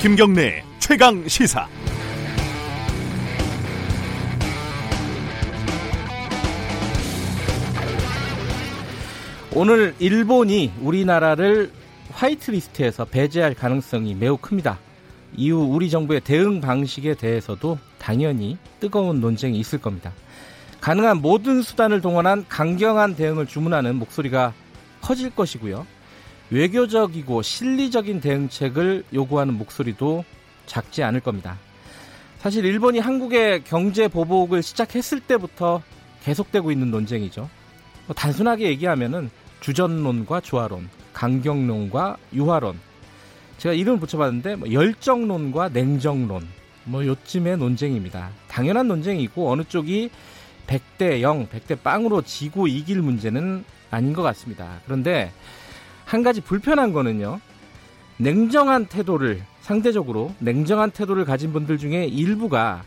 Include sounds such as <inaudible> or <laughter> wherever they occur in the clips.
김경래 최강 시사. 오늘 일본이 우리나라를 화이트리스트에서 배제할 가능성이 매우 큽니다. 이후 우리 정부의 대응 방식에 대해서도 당연히 뜨거운 논쟁이 있을 겁니다. 가능한 모든 수단을 동원한 강경한 대응을 주문하는 목소리가 커질 것이고요. 외교적이고 실리적인 대응책을 요구하는 목소리도 작지 않을 겁니다. 사실 일본이 한국의 경제 보복을 시작했을 때부터 계속되고 있는 논쟁이죠. 뭐 단순하게 얘기하면은 주전론과 조화론, 강경론과 유화론. 제가 이름을 붙여봤는데 뭐 열정론과 냉정론. 뭐 요쯤의 논쟁입니다. 당연한 논쟁이고 어느 쪽이 100대 0, 100대 빵으로 지고 이길 문제는 아닌 것 같습니다. 그런데 한 가지 불편한 거는요. 냉정한 태도를 상대적으로 냉정한 태도를 가진 분들 중에 일부가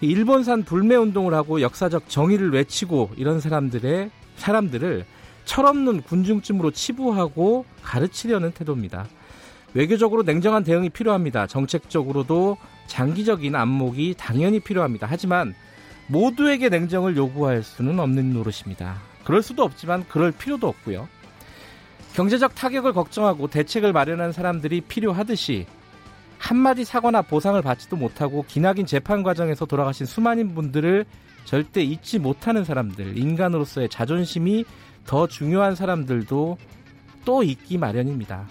일본산 불매 운동을 하고 역사적 정의를 외치고 이런 사람들의 사람들을 철없는 군중쯤으로 치부하고 가르치려는 태도입니다. 외교적으로 냉정한 대응이 필요합니다. 정책적으로도 장기적인 안목이 당연히 필요합니다. 하지만 모두에게 냉정을 요구할 수는 없는 노릇입니다. 그럴 수도 없지만 그럴 필요도 없고요. 경제적 타격을 걱정하고 대책을 마련한 사람들이 필요하듯이 한마디 사과나 보상을 받지도 못하고 기나긴 재판 과정에서 돌아가신 수많은 분들을 절대 잊지 못하는 사람들, 인간으로서의 자존심이 더 중요한 사람들도 또 있기 마련입니다.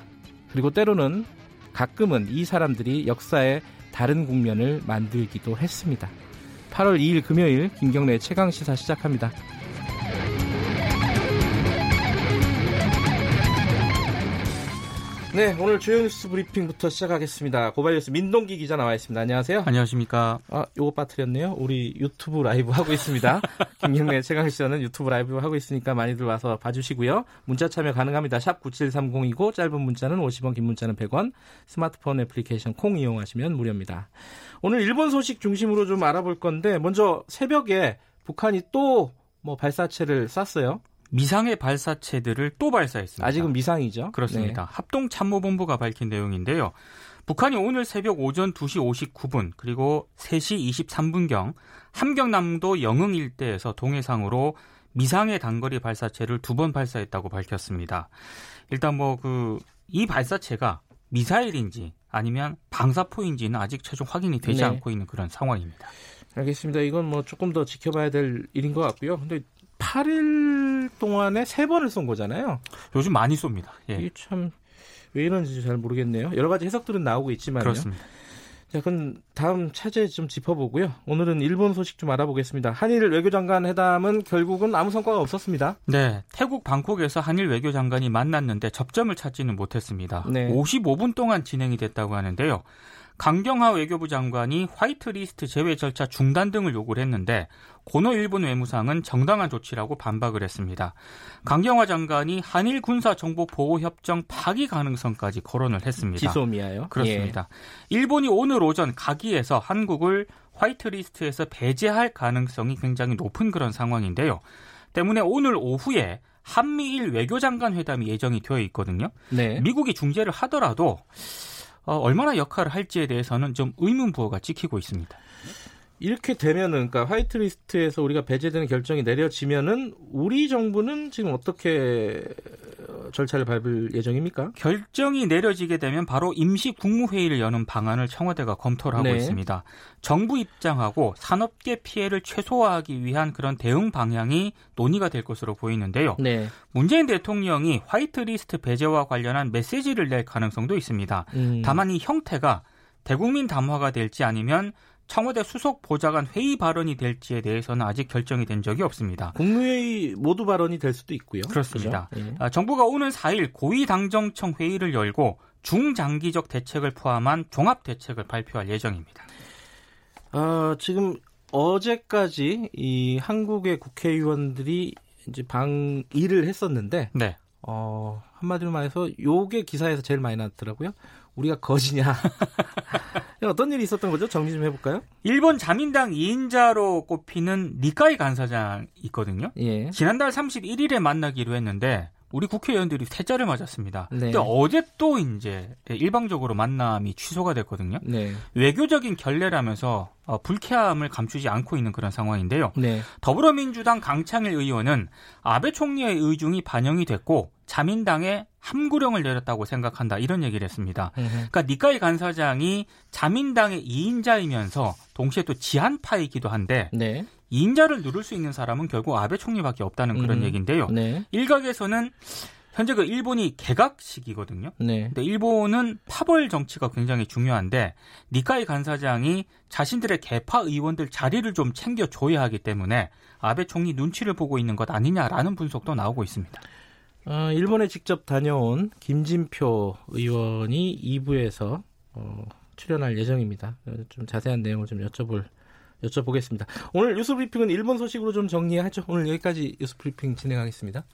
그리고 때로는 가끔은 이 사람들이 역사의 다른 국면을 만들기도 했습니다. 8월 2일 금요일 김경래 최강 시사 시작합니다. 네, 오늘 주요 뉴스 브리핑부터 시작하겠습니다. 고발뉴스 민동기 기자 나와 있습니다. 안녕하세요. 안녕하십니까. 아, 요거 빠뜨렸네요. 우리 유튜브 라이브 하고 있습니다. <laughs> 김경래 최강 시사는 유튜브 라이브 하고 있으니까 많이들 와서 봐주시고요. 문자 참여 가능합니다. 샵 9730이고 짧은 문자는 50원, 긴 문자는 100원. 스마트폰 애플리케이션 콩 이용하시면 무료입니다. 오늘 일본 소식 중심으로 좀 알아볼 건데 먼저 새벽에 북한이 또 뭐 발사체를 쐈어요. 미상의 발사체들을 또 발사했습니다. 아직은 미상이죠. 그렇습니다. 네. 합동참모본부가 밝힌 내용인데요. 북한이 오늘 새벽 오전 2시 59분 그리고 3시 23분경 함경남도 영흥 일대에서 동해상으로 미상의 단거리 발사체를 두 번 발사했다고 밝혔습니다. 일단 뭐 그 이 발사체가 미사일인지 아니면 방사포인지는 아직 최종 확인이 되지 네. 않고 있는 그런 상황입니다. 알겠습니다. 이건 뭐 조금 더 지켜봐야 될 일인 것 같고요. 근데 8일 동안에 세 번을 쏜 거잖아요. 요즘 많이 쏩니다. 예. 이게 참 왜 이런지 잘 모르겠네요. 여러 가지 해석들은 나오고 있지만요. 그렇습니다. 자, 그럼 다음 차제 좀 짚어보고요. 오늘은 일본 소식 좀 알아보겠습니다. 한일 외교장관 회담은 결국은 아무 성과가 없었습니다. 네, 태국 방콕에서 한일 외교장관이 만났는데 접점을 찾지는 못했습니다. 네. 55분 동안 진행이 됐다고 하는데요. 강경화 외교부 장관이 화이트리스트 제외 절차 중단 등을 요구를 했는데 고노 일본 외무상은 정당한 조치라고 반박을 했습니다. 강경화 장관이 한일 군사 정보 보호 협정 파기 가능성까지 거론을 했습니다. 지소미아요. 그렇습니다. 일본이 오늘 오전 가기에서 한국을 화이트리스트에서 배제할 가능성이 굉장히 높은 그런 상황인데요. 때문에 오늘 오후에 한미일 외교장관 회담이 예정이 되어 있거든요. 예. 네. 미국이 중재를 하더라도 어, 얼마나 역할을 할지에 대해서는 좀 의문부호가 찍히고 있습니다. 이렇게 되면은 그러니까 화이트리스트에서 우리가 배제되는 결정이 내려지면은 우리 정부는 지금 어떻게 어, 절차를 밟을 예정입니까? 결정이 내려지게 되면 바로 임시 국무회의를 여는 방안을 청와대가 검토를 하고 네. 있습니다. 정부 입장하고 산업계 피해를 최소화하기 위한 그런 대응 방향이 논의가 될 것으로 보이는데요. 네. 문재인 대통령이 화이트리스트 배제와 관련한 메시지를 낼 가능성도 있습니다. 음, 다만 이 형태가 대국민 담화가 될지 아니면 청와대 수석 보좌관 회의 발언이 될지에 대해서는 아직 결정이 된 적이 없습니다. 국무회의 모두 발언이 될 수도 있고요. 그렇습니다. 그죠? 예. 아, 정부가 오는 4일 고위당정청 회의를 열고 중장기적 대책을 포함한 종합 대책을 발표할 예정입니다. 아, 지금 어제까지 이 한국의 국회의원들이 이제 방일을 했었는데 네. 어, 한마디로 말해서 요게 기사에서 제일 많이 나왔더라고요. 우리가 거지냐. <laughs> 어떤 일이 있었던 거죠? 정리 좀 해볼까요? 일본 자민당 2인자로 꼽히는 니카이 간사장 있거든요. 예. 지난달 31일에 만나기로 했는데 우리 국회의원들이 태자를 맞았습니다. 네. 근데 어제 또 이제 일방적으로 만남이 취소가 됐거든요. 네. 외교적인 결례라면서 어, 불쾌함을 감추지 않고 있는 그런 상황인데요. 네. 더불어민주당 강창일 의원은 아베 총리의 의중이 반영이 됐고 자민당에 함구령을 내렸다고 생각한다 이런 얘기를 했습니다. 그러니까 니카이 간사장이 자민당의 2인자이면서 동시에 또 지한파이기도 한데 네. 2인자를 누를 수 있는 사람은 결국 아베 총리밖에 없다는 그런 음. 얘기인데요. 네. 일각에서는 현재 그 일본이 개각식이거든요. 네. 근데 일본은 파벌 정치가 굉장히 중요한데 니카이 간사장이 자신들의 개파 의원들 자리를 좀 챙겨줘야 하기 때문에 아베 총리 눈치를 보고 있는 것 아니냐라는 분석도 나오고 있습니다. 어, 일본에 직접 다녀온 김진표 의원이 2부에서 어, 출연할 예정입니다. 어, 좀 자세한 내용을 좀 여쭤볼 여쭤보겠습니다. 오늘 뉴스 브리핑은 일본 소식으로 좀 정리하죠. 오늘 여기까지 뉴스 브리핑 진행하겠습니다.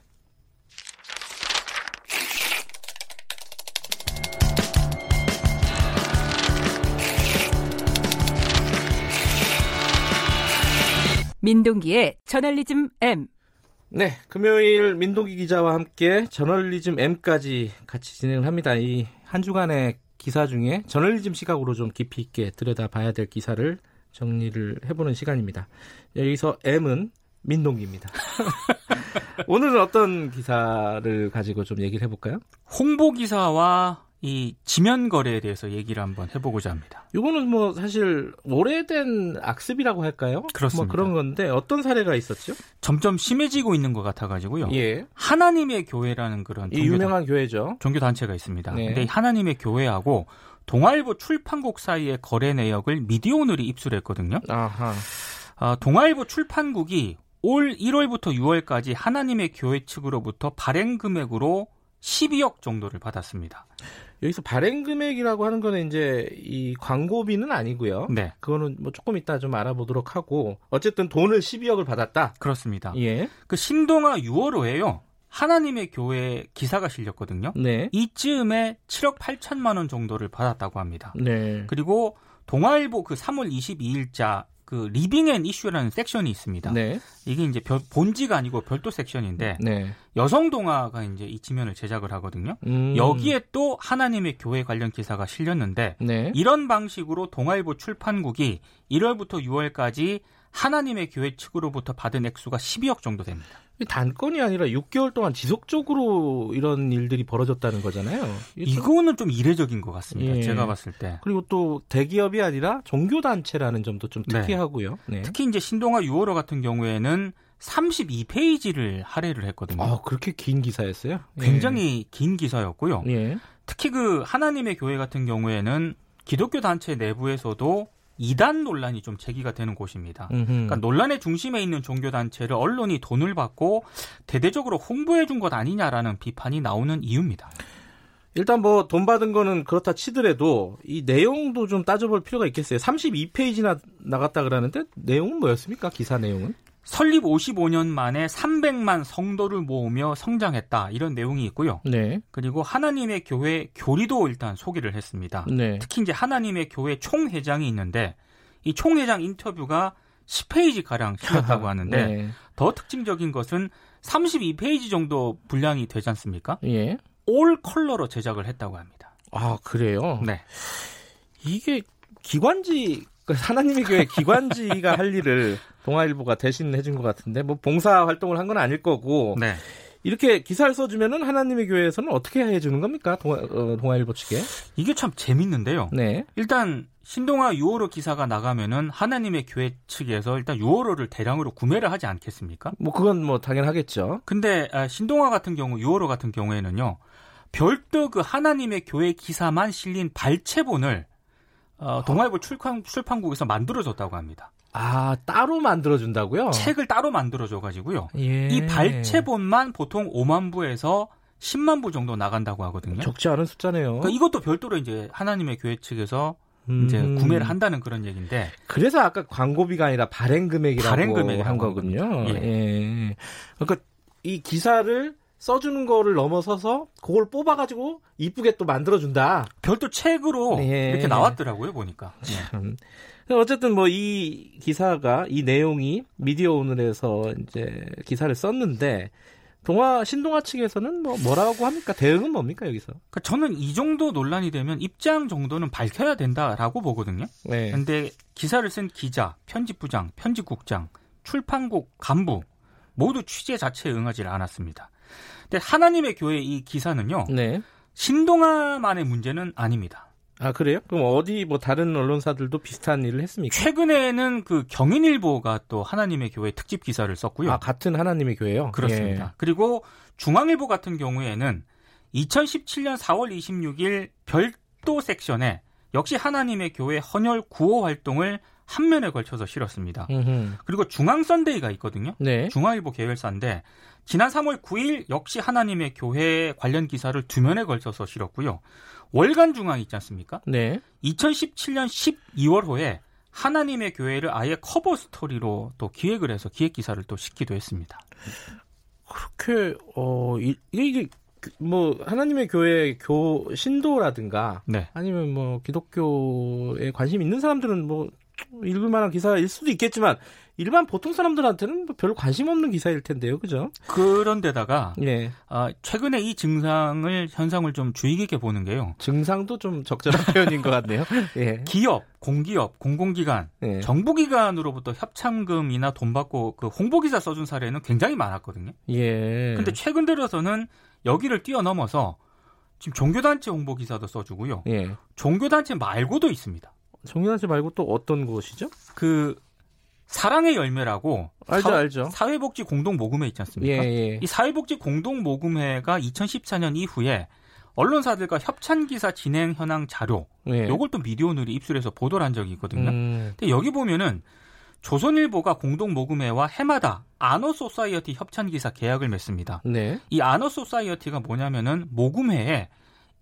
민동기의 저널리즘 M. 네, 금요일 민동기 기자와 함께 저널리즘 M까지 같이 진행을 합니다. 이 한 주간의 기사 중에 저널리즘 시각으로 좀 깊이 있게 들여다봐야 될 기사를 정리를 해보는 시간입니다. 여기서 M은 민동기입니다. <laughs> 오늘은 어떤 기사를 가지고 좀 얘기를 해볼까요? 홍보 기사와 이 지면 거래에 대해서 얘기를 한번 해보고자 합니다. 이거는 뭐 사실 오래된 악습이라고 할까요? 그렇습니다. 뭐 그런 건데 어떤 사례가 있었죠? 점점 심해지고 있는 것 같아가지고요. 예, 하나님의 교회라는 그런 이 종교, 유명한 교회죠. 종교 단체가 있습니다. 네. 근데 이 하나님의 교회하고 동아일보 출판국 사이의 거래 내역을 미디어오늘이 입수했거든요. 아하. 아, 동아일보 출판국이 올 1월부터 6월까지 하나님의 교회 측으로부터 발행 금액으로 12억 정도를 받았습니다. 여기서 발행 금액이라고 하는 거는 이제 이 광고비는 아니고요. 네, 그거는 뭐 조금 이따 좀 알아보도록 하고 어쨌든 돈을 12억을 받았다. 그렇습니다. 예. 그 신동아 6월호에요. 하나님의 교회 기사가 실렸거든요. 네. 이쯤에 7억 8천만 원 정도를 받았다고 합니다. 네. 그리고 동아일보 그 3월 22일자 그 리빙 앤 이슈라는 섹션이 있습니다. 네. 이게 이제 별- 본지가 아니고 별도 섹션인데 네. 여성 동아가 이제 이 지면을 제작을 하거든요. 음. 여기에 또 하나님의 교회 관련 기사가 실렸는데 네. 이런 방식으로 동아일보 출판국이 1월부터 6월까지 하나님의 교회 측으로부터 받은 액수가 12억 정도 됩니다. 단건이 아니라 6개월 동안 지속적으로 이런 일들이 벌어졌다는 거잖아요. 이거는 좀 이례적인 것 같습니다. 예. 제가 봤을 때. 그리고 또 대기업이 아니라 종교 단체라는 점도 좀 네. 특이하고요. 네. 특히 이제 신동아 6월호 같은 경우에는 32페이지를 할애를 했거든요. 아, 그렇게 긴 기사였어요? 예. 굉장히 긴 기사였고요. 예. 특히 그 하나님의 교회 같은 경우에는 기독교 단체 내부에서도 이단 논란이 좀 제기가 되는 곳입니다. 음흠. 그러니까 논란의 중심에 있는 종교 단체를 언론이 돈을 받고 대대적으로 홍보해 준 것 아니냐라는 비판이 나오는 이유입니다. 일단 뭐 돈 받은 거는 그렇다 치더라도 이 내용도 좀 따져볼 필요가 있겠어요. 32페이지나 나갔다 그러는데 내용은 뭐였습니까? 기사 내용은? 설립 55년 만에 300만 성도를 모으며 성장했다 이런 내용이 있고요. 네. 그리고 하나님의 교회 교리도 일단 소개를 했습니다. 네. 특히 이제 하나님의 교회 총회장이 있는데 이 총회장 인터뷰가 10페이지 가량 실렸다고 <laughs> 하는데 네. 더 특징적인 것은 32페이지 정도 분량이 되지 않습니까? 예. 올 컬러로 제작을 했다고 합니다. 아, 그래요? 네. 이게 기관지 그 하나님의 교회 기관지가 할 일을 동아일보가 대신 해준 것 같은데 뭐 봉사 활동을 한 건 아닐 거고 네. 이렇게 기사를 써주면은 하나님의 교회에서는 어떻게 해주는 겁니까 동아, 어, 동아일보 측에? 이게 참 재밌는데요. 네. 일단 신동아 6월호 기사가 나가면은 하나님의 교회 측에서 일단 6월호를 대량으로 구매를 하지 않겠습니까? 뭐 그건 뭐 당연하겠죠. 근데 아, 신동아 같은 경우 6월호 같은 경우에는요. 별도 그 하나님의 교회 기사만 실린 발췌본을 어, 동아일보 출판, 출판국에서 만들어줬다고 합니다. 아 따로 만들어준다고요? 책을 따로 만들어줘가지고요. 예. 이 발췌본만 보통 5만 부에서 10만 부 정도 나간다고 하거든요. 적지 않은 숫자네요. 그러니까 이것도 별도로 이제 하나님의 교회 측에서 음. 이제 구매를 한다는 그런 얘기인데 그래서 아까 광고비가 아니라 발행 금액이라고 발행 금액이라고 한한 거군요. 겁니다. 예. 그러니까 이 기사를 써주는 거를 넘어서서 그걸 뽑아가지고 이쁘게 또 만들어준다. 별도 책으로 예. 이렇게 나왔더라고요 보니까. 예. 참. 어쨌든 뭐 이 기사가 이 내용이 미디어 오늘에서 이제 기사를 썼는데 동아 신동아 측에서는 뭐 뭐라고 합니까? 대응은 뭡니까 여기서? 그러니까 저는 이 정도 논란이 되면 입장 정도는 밝혀야 된다라고 보거든요. 네. 근데 기사를 쓴 기자, 편집부장, 편집국장, 출판국 간부 모두 취재 자체에 응하지 않았습니다. 근데 하나님의 교회 이 기사는요. 네. 신동아만의 문제는 아닙니다. 아 그래요? 그럼 어디 뭐 다른 언론사들도 비슷한 일을 했습니까? 최근에는 그 경인일보가 또 하나님의 교회 특집 기사를 썼고요. 아 같은 하나님의 교회요? 그렇습니다. 예. 그리고 중앙일보 같은 경우에는 2017년 4월 26일 별도 섹션에 역시 하나님의 교회 헌혈 구호 활동을 한 면에 걸쳐서 실었습니다. 음흠. 그리고 중앙 선데이가 있거든요. 네. 중앙일보 계열사인데 지난 3월 9일 역시 하나님의 교회 관련 기사를 두 면에 걸쳐서 실었고요. 월간 중앙 있지 않습니까? 네. 2017년 12월호에 하나님의 교회를 아예 커버 스토리로 또 기획을 해서 기획 기사를 또 싣기도 했습니다. 그렇게 어 이- 이게 이게 그- 뭐 하나님의 교회 교 신도라든가 네. 아니면 뭐 기독교에 관심 있는 사람들은 뭐 읽을 만한 기사일 수도 있겠지만 일반 보통 사람들한테는 뭐 별로 관심 없는 기사일 텐데요, 그죠? 그런데다가 예. 아, 최근에 이 증상을 현상을 좀 주의 깊게 보는 게요. 증상도 좀 적절한 <laughs> 표현인 것 같네요. 예. 기업, 공기업, 공공기관, 예. 정부기관으로부터 협찬금이나 돈 받고 그 홍보 기사 써준 사례는 굉장히 많았거든요. 예. 근데 최근 들어서는 여기를 뛰어넘어서 지금 종교단체 홍보 기사도 써주고요. 예. 종교단체 말고도 있습니다. 씨 말고 또 어떤 곳이죠? 그 사랑의 열매라고 알죠, 사, 알죠. 사회복지 공동 모금회 있지 예, 않습니까? 예. 이 사회복지 공동 모금회가 2014년 이후에 언론사들과 협찬 기사 진행 현황 자료 예. 요걸 또 미디어오늘이 입수해서 보도를 한 적이 있거든요. 음, 근데 여기 보면은 조선일보가 공동 모금회와 해마다 아너 소사이어티 협찬 기사 계약을 맺습니다. 네. 이 아너 소사이어티가 뭐냐면은 모금회에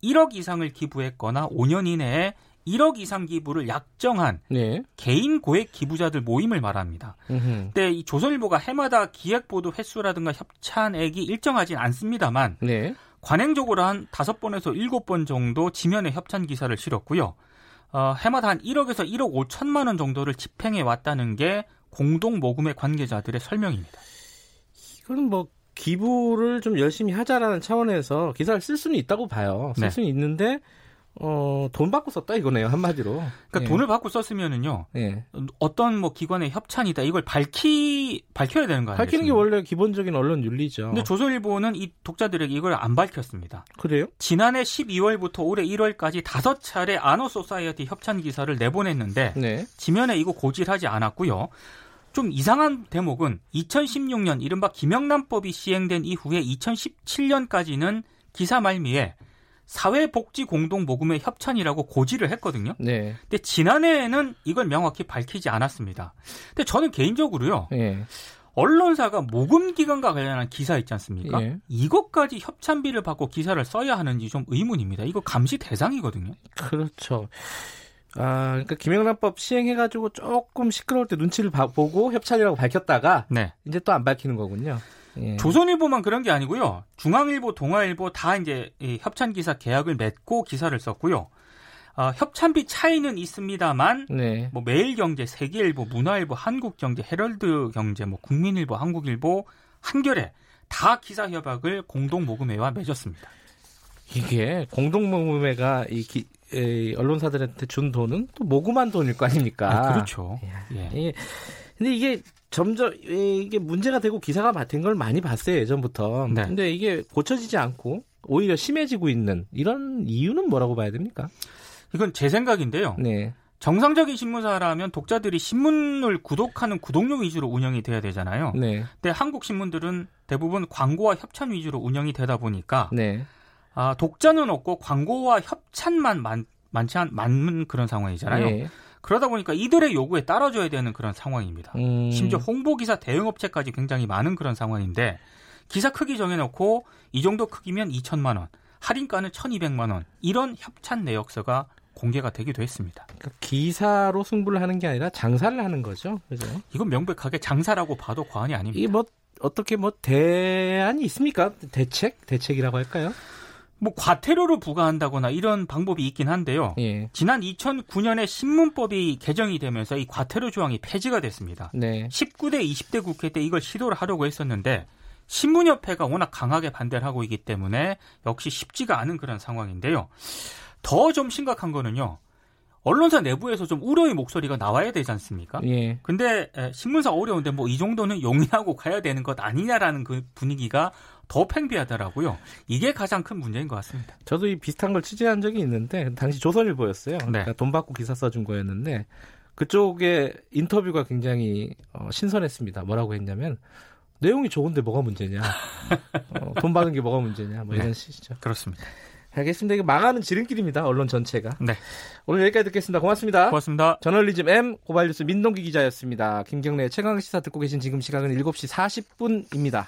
1억 이상을 기부했거나 5년 이내에 1억 이상 기부를 약정한 네. 개인 고액 기부자들 모임을 말합니다. 음흠. 근데 이 조선일보가 해마다 기획 보도 횟수라든가 협찬액이 일정하진 않습니다만 네. 관행적으로 한 다섯 번에서 일곱 번 정도 지면에 협찬 기사를 실었고요. 어, 해마다 한 1억에서 1억 5천만 원 정도를 집행해 왔다는 게 공동 모금회 관계자들의 설명입니다. 이거는 뭐 기부를 좀 열심히 하자라는 차원에서 기사를 쓸 수는 있다고 봐요. 쓸 네. 수는 있는데 어, 돈 받고 썼다 이거네요 한마디로. 그러니까 예. 돈을 받고 썼으면은요. 예. 어떤 뭐 기관의 협찬이다 이걸 밝히 밝혀야 되는 거 아니겠습니까? 밝히는 게 원래 기본적인 언론 윤리죠. 근데 조선일보는 이 독자들에게 이걸 안 밝혔습니다. 그래요? 지난해 12월부터 올해 1월까지 다섯 차례 아너 소사이어티 협찬 기사를 내보냈는데 네. 지면에 이거 고지하지 않았고요. 좀 이상한 대목은 2016년 이른바 김영란법이 시행된 이후에 2017년까지는 기사 말미에 사회복지공동모금회 협찬이라고 고지를 했거든요. 네. 근데 지난해에는 이걸 명확히 밝히지 않았습니다. 근데 저는 개인적으로요. 예. 언론사가 모금 기관과 관련한 기사 있지 않습니까? 예. 이것까지 협찬비를 받고 기사를 써야 하는지 좀 의문입니다. 이거 감시 대상이거든요. 그렇죠. 아, 그러니까 김영란법 시행해가지고 조금 시끄러울 때 눈치를 봐- 보고 협찬이라고 밝혔다가 네. 이제 또 안 밝히는 거군요. 예. 조선일보만 그런 게 아니고요. 중앙일보, 동아일보 다 이제 이 협찬 기사 계약을 맺고 기사를 썼고요. 어, 협찬비 차이는 있습니다만 네. 뭐 매일경제, 세계일보, 문화일보, 한국경제, 헤럴드경제, 뭐 국민일보, 한국일보, 한겨레 다 기사 협약을 공동 모금회와 맺었습니다. 이게 공동 모금회가 이 기- 에, 언론사들한테 준 돈은 또 모금한 돈일 거 아닙니까? 아, 그렇죠. 예. 예. 근데 이게 점점 예, 이게 문제가 되고 기사가 된걸 많이 봤어요 예전부터. 네. 근데 이게 고쳐지지 않고 오히려 심해지고 있는 이런 이유는 뭐라고 봐야 됩니까? 이건 제 생각인데요. 네. 정상적인 신문사라면 독자들이 신문을 구독하는 구독료 위주로 운영이 돼야 되잖아요. 네. 근데 한국 신문들은 대부분 광고와 협찬 위주로 운영이 되다 보니까 네. 아, 독자는 없고 광고와 협찬만 많, 많지 않, 많은 그런 상황이잖아요. 예. 그러다 보니까 이들의 요구에 따라줘야 되는 그런 상황입니다. 음, 심지어 홍보기사 대응업체까지 굉장히 많은 그런 상황인데 기사 크기 정해놓고 이 정도 크기면 2천만 원, 할인가는 1,200만 원 이런 협찬 내역서가 공개가 되기도 했습니다. 그러니까 기사로 승부를 하는 게 아니라 장사를 하는 거죠. 그죠? 이건 명백하게 장사라고 봐도 과언이 아닙니다. 이게 뭐 어떻게 뭐 대안이 있습니까? 대책? 대책이라고 할까요? 뭐 과태료를 부과한다거나 이런 방법이 있긴 한데요. 예. 지난 2009년에 신문법이 개정이 되면서 이 과태료 조항이 폐지가 됐습니다. 네. 19대 20대 국회 때 이걸 시도를 하려고 했었는데 신문협회가 워낙 강하게 반대를 하고 있기 때문에 역시 쉽지가 않은 그런 상황인데요. 더 좀 심각한 거는요. 언론사 내부에서 좀 우려의 목소리가 나와야 되지 않습니까? 예. 근데 신문사 어려운데 뭐 이 정도는 용인하고 가야 되는 것 아니냐라는 그 분위기가 더 팽배하더라고요. 이게 가장 큰 문제인 것 같습니다. 저도 이 비슷한 걸 취재한 적이 있는데 당시 조선일보였어요. 네. 그러니까 돈 받고 기사 써준 거였는데 그쪽의 인터뷰가 굉장히 어, 신선했습니다. 뭐라고 했냐면 내용이 좋은데 뭐가 문제냐? <laughs> 어, 돈 받은 게 뭐가 문제냐? 뭐 이런 네. 식이죠. 그렇습니다. 알겠습니다. 이거 망하는 지름길입니다. 언론 전체가. 네. 오늘 여기까지 듣겠습니다. 고맙습니다. 고맙습니다. 저널리즘 M 고발뉴스 민동기 기자였습니다. 김경래 최강 시사 듣고 계신 지금 시각은 7시 40분입니다.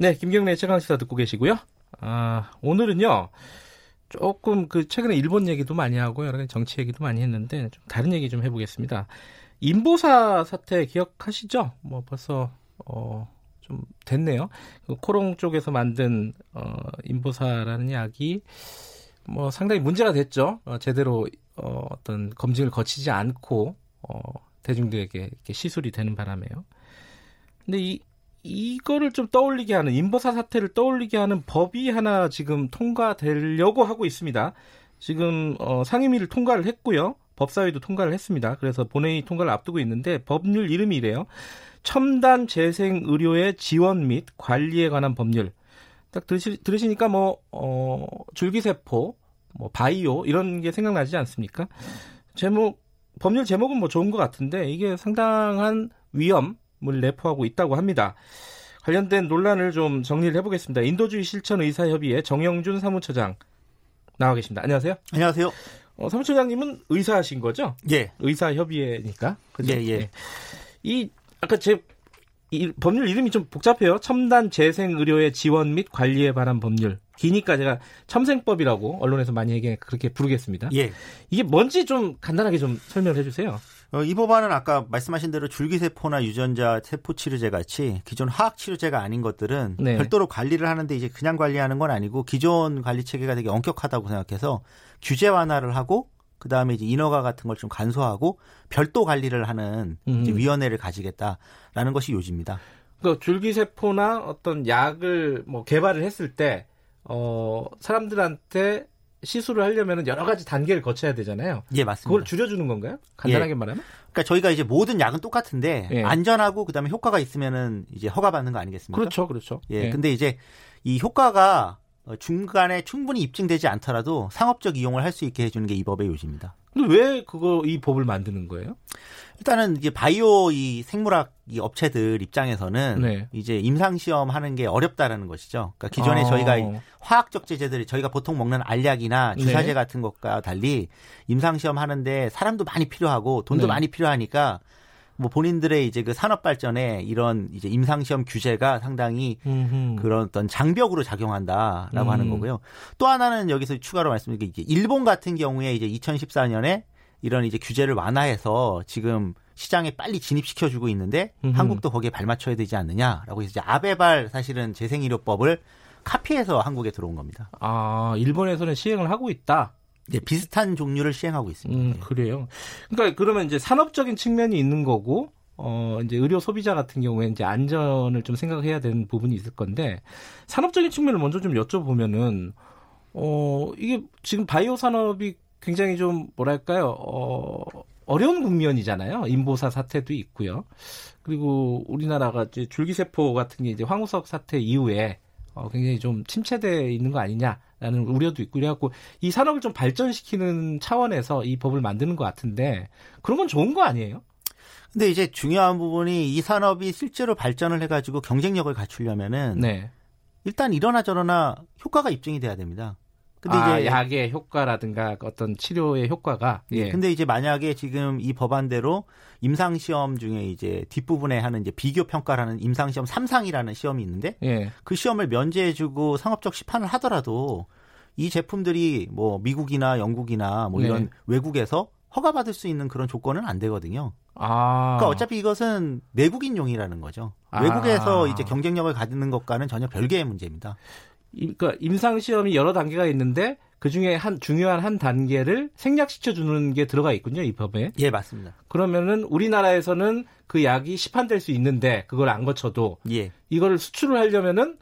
네, 김경래의 최강 시사 듣고 계시고요. 아, 오늘은요. 조금 그 최근에 일본 얘기도 많이 하고 여러 가지 정치 얘기도 많이 했는데 좀 다른 얘기 좀 해보겠습니다. 인보사 사태 기억하시죠? 뭐 벌써 어, 좀 됐네요. 그 코롱 쪽에서 만든 어, 인보사라는 약이 뭐 상당히 문제가 됐죠. 어, 제대로 어, 어떤 검증을 거치지 않고 어, 대중들에게 이렇게 시술이 되는 바람에요. 근데 이 이거를 좀 떠올리게 하는 인버사 사태를 떠올리게 하는 법이 하나 지금 통과되려고 하고 있습니다. 지금 어, 상임위를 통과를 했고요. 법사위도 통과를 했습니다. 그래서 본회의 통과를 앞두고 있는데 법률 이름이 이래요. 첨단 재생 의료의 지원 및 관리에 관한 법률. 딱 들으시, 들으시니까 뭐 어, 줄기세포, 뭐 바이오 이런 게 생각나지 않습니까? 제목 법률 제목은 뭐 좋은 것 같은데 이게 상당한 위험 을 내포하고 있다고 합니다. 관련된 논란을 좀 정리를 해보겠습니다. 인도주의 실천 의사협의회 정영준 사무처장 나와 계십니다. 안녕하세요. 안녕하세요. 어, 사무처장님은 의사신 거죠? 예. 의사협의회니까. 그죠? 예, 예. 예. 이 아까 제 이, 법률 이름이 좀 복잡해요. 첨단 재생 의료의 지원 및 관리에 관한 법률. 기니까 제가 첨생법이라고 언론에서 많이 얘기 그렇게 부르겠습니다. 예. 이게 뭔지 좀 간단하게 좀 설명을 해주세요. 어, 이 법안은 아까 말씀하신 대로 줄기세포나 유전자 세포 치료제 같이 기존 화학 치료제가 아닌 것들은 네. 별도로 관리를 하는데 이제 그냥 관리하는 건 아니고 기존 관리 체계가 되게 엄격하다고 생각해서 규제 완화를 하고 그 다음에 이제 인허가 같은 걸 좀 간소화하고 별도 관리를 하는 음. 위원회를 가지겠다라는 것이 요지입니다. 그 줄기세포나 어떤 약을 뭐 개발을 했을 때 어, 사람들한테 시술을 하려면 여러 가지 단계를 거쳐야 되잖아요. 예, 맞습니다. 그걸 줄여주는 건가요? 간단하게 예. 말하면? 그러니까 저희가 이제 모든 약은 똑같은데 예. 안전하고 그다음에 효과가 있으면은 이제 허가받는 거 아니겠습니까? 그렇죠, 그렇죠. 예, 예. 근데 이제 이 효과가 중간에 충분히 입증되지 않더라도 상업적 이용을 할 수 있게 해주는 게 이 법의 요지입니다. 근데 왜 그거 이 법을 만드는 거예요? 일단은 이제 바이오 이 생물학 이 업체들 입장에서는 네. 이제 임상 시험 하는 게 어렵다라는 것이죠. 그러니까 기존에 아. 저희가 화학적 제재들이 저희가 보통 먹는 알약이나 주사제 네. 같은 것과 달리 임상 시험 하는데 사람도 많이 필요하고 돈도 네. 많이 필요하니까 뭐 본인들의 이제 그 산업 발전에 이런 이제 임상 시험 규제가 상당히 음흠. 그런 어떤 장벽으로 작용한다라고 음. 하는 거고요. 또 하나는 여기서 추가로 말씀드린 게 일본 같은 경우에 이제 2014년에 이런 이제 규제를 완화해서 지금 시장에 빨리 진입시켜 주고 있는데 음흠. 한국도 거기에 발맞춰야 되지 않느냐라고 해서 이제 아베발 사실은 재생의료법을 카피해서 한국에 들어온 겁니다. 아 일본에서는 시행을 하고 있다. 네, 비슷한 종류를 시행하고 있습니다. 음, 그래요. 그러니까 그러면 이제 산업적인 측면이 있는 거고 어, 이제 의료 소비자 같은 경우에 이제 안전을 좀 생각해야 되는 부분이 있을 건데 산업적인 측면을 먼저 좀 여쭤보면은 어, 이게 지금 바이오 산업이 굉장히 좀 뭐랄까요? 어, 어려운 국면이잖아요. 인보사 사태도 있고요. 그리고 우리나라가 이제 줄기세포 같은 게 이제 황우석 사태 이후에 어, 굉장히 좀 침체돼 있는 거 아니냐라는 우려도 있고 그래갖고 이 산업을 좀 발전시키는 차원에서 이 법을 만드는 것 같은데 그런 건 좋은 거 아니에요? 근데 이제 중요한 부분이 이 산업이 실제로 발전을 해가지고 경쟁력을 갖추려면은 네. 일단 이러나 저러나 효과가 입증이 돼야 됩니다. 근데 아, 이제 약의 효과라든가 어떤 치료의 효과가 예. 근데 이제 만약에 지금 이 법안대로 임상 시험 중에 이제 뒷부분에 하는 이제 비교 평가라는 임상 시험 3상이라는 시험이 있는데 예. 그 시험을 면제해 주고 상업적 시판을 하더라도 이 제품들이 뭐 미국이나 영국이나 뭐 이런 네. 외국에서 허가받을 수 있는 그런 조건은 안 되거든요. 아. 그러니까 어차피 이것은 내국인용이라는 거죠. 아. 외국에서 이제 경쟁력을 갖는 것과는 전혀 별개의 문제입니다. 그러니까 임상 시험이 여러 단계가 있는데 그 중에 한 중요한 한 단계를 생략시켜 주는 게 들어가 있군요, 이 법에. 예, 맞습니다. 그러면은 우리나라에서는 그 약이 시판될 수 있는데 그걸 안 거쳐도 예. 이거를 수출을 하려면은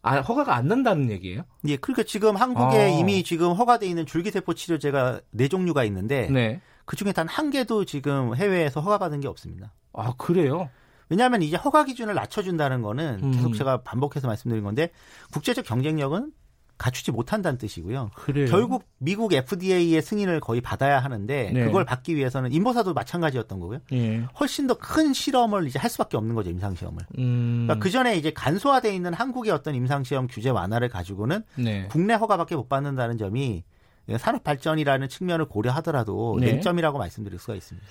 아, 허가가 안 난다는 얘기예요? 예, 그러니까 지금 한국에 아. 이미 지금 허가돼 있는 줄기세포 치료제가 네 종류가 있는데 네. 그 중에 단 한 개도 지금 해외에서 허가받은 게 없습니다. 아, 그래요? 왜냐하면 이제 허가 기준을 낮춰준다는 거는 음. 계속 제가 반복해서 말씀드린 건데 국제적 경쟁력은 갖추지 못한다는 뜻이고요. 그래요? 결국 미국 FDA의 승인을 거의 받아야 하는데 네. 그걸 받기 위해서는 인보사도 마찬가지였던 거고요. 네. 훨씬 더 큰 실험을 이제 할 수밖에 없는 거죠 임상 시험을. 음. 그러니까 그 전에 이제 간소화돼 있는 한국의 어떤 임상 시험 규제 완화를 가지고는 네. 국내 허가밖에 못 받는다는 점이 산업 발전이라는 측면을 고려하더라도 네. 맹점이라고 말씀드릴 수가 있습니다.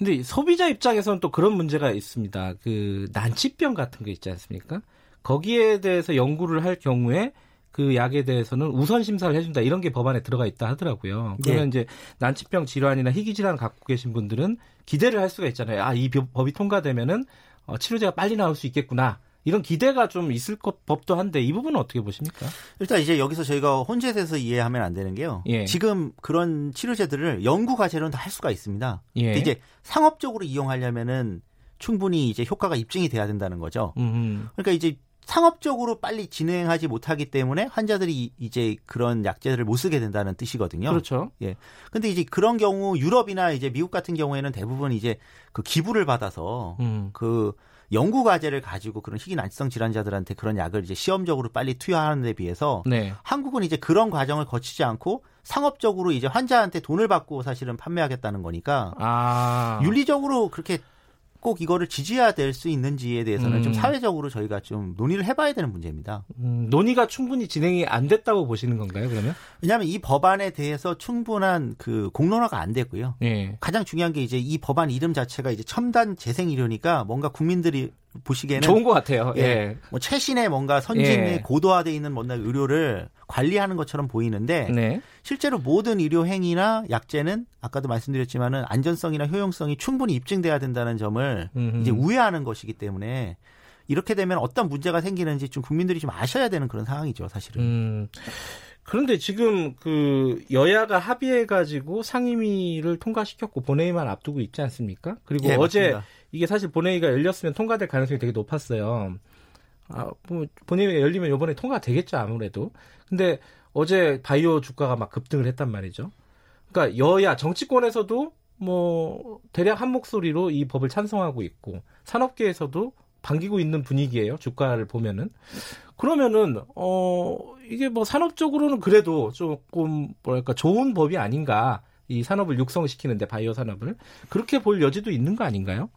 근데 소비자 입장에서는 또 그런 문제가 있습니다. 그 난치병 같은 거 있지 않습니까? 거기에 대해서 연구를 할 경우에 그 약에 대해서는 우선 심사를 해준다 이런 게 법안에 들어가 있다 하더라고요. 그러면 네. 이제 난치병 질환이나 희귀 질환 갖고 계신 분들은 기대를 할 수가 있잖아요. 아 이 법이 통과되면은 어, 치료제가 빨리 나올 수 있겠구나. 이런 기대가 좀 있을 것 법도 한데 이 부분은 어떻게 보십니까? 일단 이제 여기서 저희가 혼재돼서 이해하면 안 되는 게요. 예. 지금 그런 치료제들을 연구 과제로는 다 할 수가 있습니다. 예. 이제 상업적으로 이용하려면은 충분히 이제 효과가 입증이 돼야 된다는 거죠. 음흠. 그러니까 이제 상업적으로 빨리 진행하지 못하기 때문에 환자들이 이제 그런 약제들을 못 쓰게 된다는 뜻이거든요. 그렇죠. 예. 근데 이제 그런 경우 유럽이나 이제 미국 같은 경우에는 대부분 이제 그 기부를 받아서 음. 그 연구 과제를 가지고 그런 희귀 난치성 질환자들한테 그런 약을 이제 시험적으로 빨리 투여하는 데 비해서 네. 한국은 이제 그런 과정을 거치지 않고 상업적으로 이제 환자한테 돈을 받고 사실은 판매하겠다는 거니까 아. 윤리적으로 그렇게 꼭 이거를 지지해야 될 수 있는지에 대해서는 음. 좀 사회적으로 저희가 좀 논의를 해봐야 되는 문제입니다. 음, 논의가 충분히 진행이 안 됐다고 보시는 건가요, 그러면? 왜냐하면 이 법안에 대해서 충분한 그 공론화가 안 됐고요. 네. 가장 중요한 게 이제 이 법안 이름 자체가 이제 첨단 재생의료니까 뭔가 국민들이 보시기에는 좋은 것 같아요. 예. 예. 뭐 최신의 뭔가 선진의 예. 고도화돼 있는 뭔가 의료를 관리하는 것처럼 보이는데 네. 실제로 모든 의료 행위나 약제는 아까도 말씀드렸지만은 안전성이나 효용성이 충분히 입증돼야 된다는 점을 음흠. 이제 우회하는 것이기 때문에 이렇게 되면 어떤 문제가 생기는지 좀 국민들이 좀 아셔야 되는 그런 상황이죠, 사실은. 음. 그런데 지금 그 여야가 합의해 가지고 상임위를 통과시켰고 본회의만 앞두고 있지 않습니까? 그리고 예, 어제 맞습니다. 이게 사실 본회의가 열렸으면 통과될 가능성이 되게 높았어요. 아, 뭐 본회의가 열리면 이번에 통과되겠죠 아무래도. 근데 어제 바이오 주가가 막 급등을 했단 말이죠. 그러니까 여야 정치권에서도 뭐 대략 한 목소리로 이 법을 찬성하고 있고 산업계에서도 반기고 있는 분위기예요. 주가를 보면은 그러면은 어 이게 뭐 산업적으로는 그래도 조금 뭐랄까 좋은 법이 아닌가 이 산업을 육성시키는데 바이오 산업을 그렇게 볼 여지도 있는 거 아닌가요?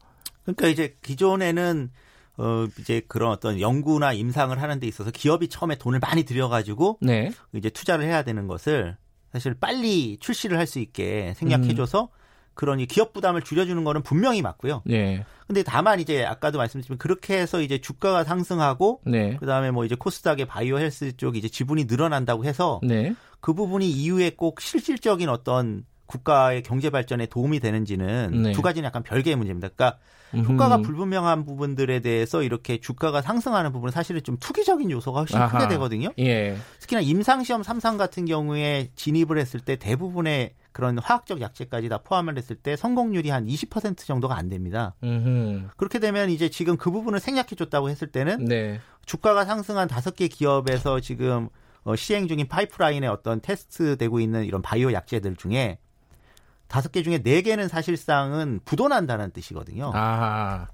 그러니까 이제 기존에는 어 이제 그런 어떤 연구나 임상을 하는 데 있어서 기업이 처음에 돈을 많이 들여 가지고 네. 이제 투자를 해야 되는 것을 사실 빨리 출시를 할 수 있게 생략해 줘서 음. 그런 이 기업 부담을 줄여주는 거는 분명히 맞고요. 네. 근데 다만 이제 아까도 말씀드렸지만 그렇게 해서 이제 주가가 상승하고 네. 그다음에 뭐 이제 코스닥의 바이오 헬스 쪽 이제 지분이 늘어난다고 해서 네. 그 부분이 이후에 꼭 실질적인 어떤 국가의 경제 발전에 도움이 되는지는 네. 두 가지는 약간 별개의 문제입니다. 그러니까 효과가 불분명한 부분들에 대해서 이렇게 주가가 상승하는 부분은 사실은 좀 투기적인 요소가 훨씬 아하. 크게 되거든요. 예. 특히나 임상시험 3상 같은 경우에 진입을 했을 때 대부분의 그런 화학적 약제까지 다 포함을 했을 때 성공률이 한 20% 정도가 안 됩니다. 음흠. 그렇게 되면 이제 지금 그 부분을 생략해 줬다고 했을 때는 네. 주가가 상승한 다섯 개 기업에서 지금 어, 시행 중인 파이프라인에 어떤 테스트 되고 있는 이런 바이오 약제들 중에 다섯 개 중에 네 개는 사실상은 부도난다는 뜻이거든요. 아.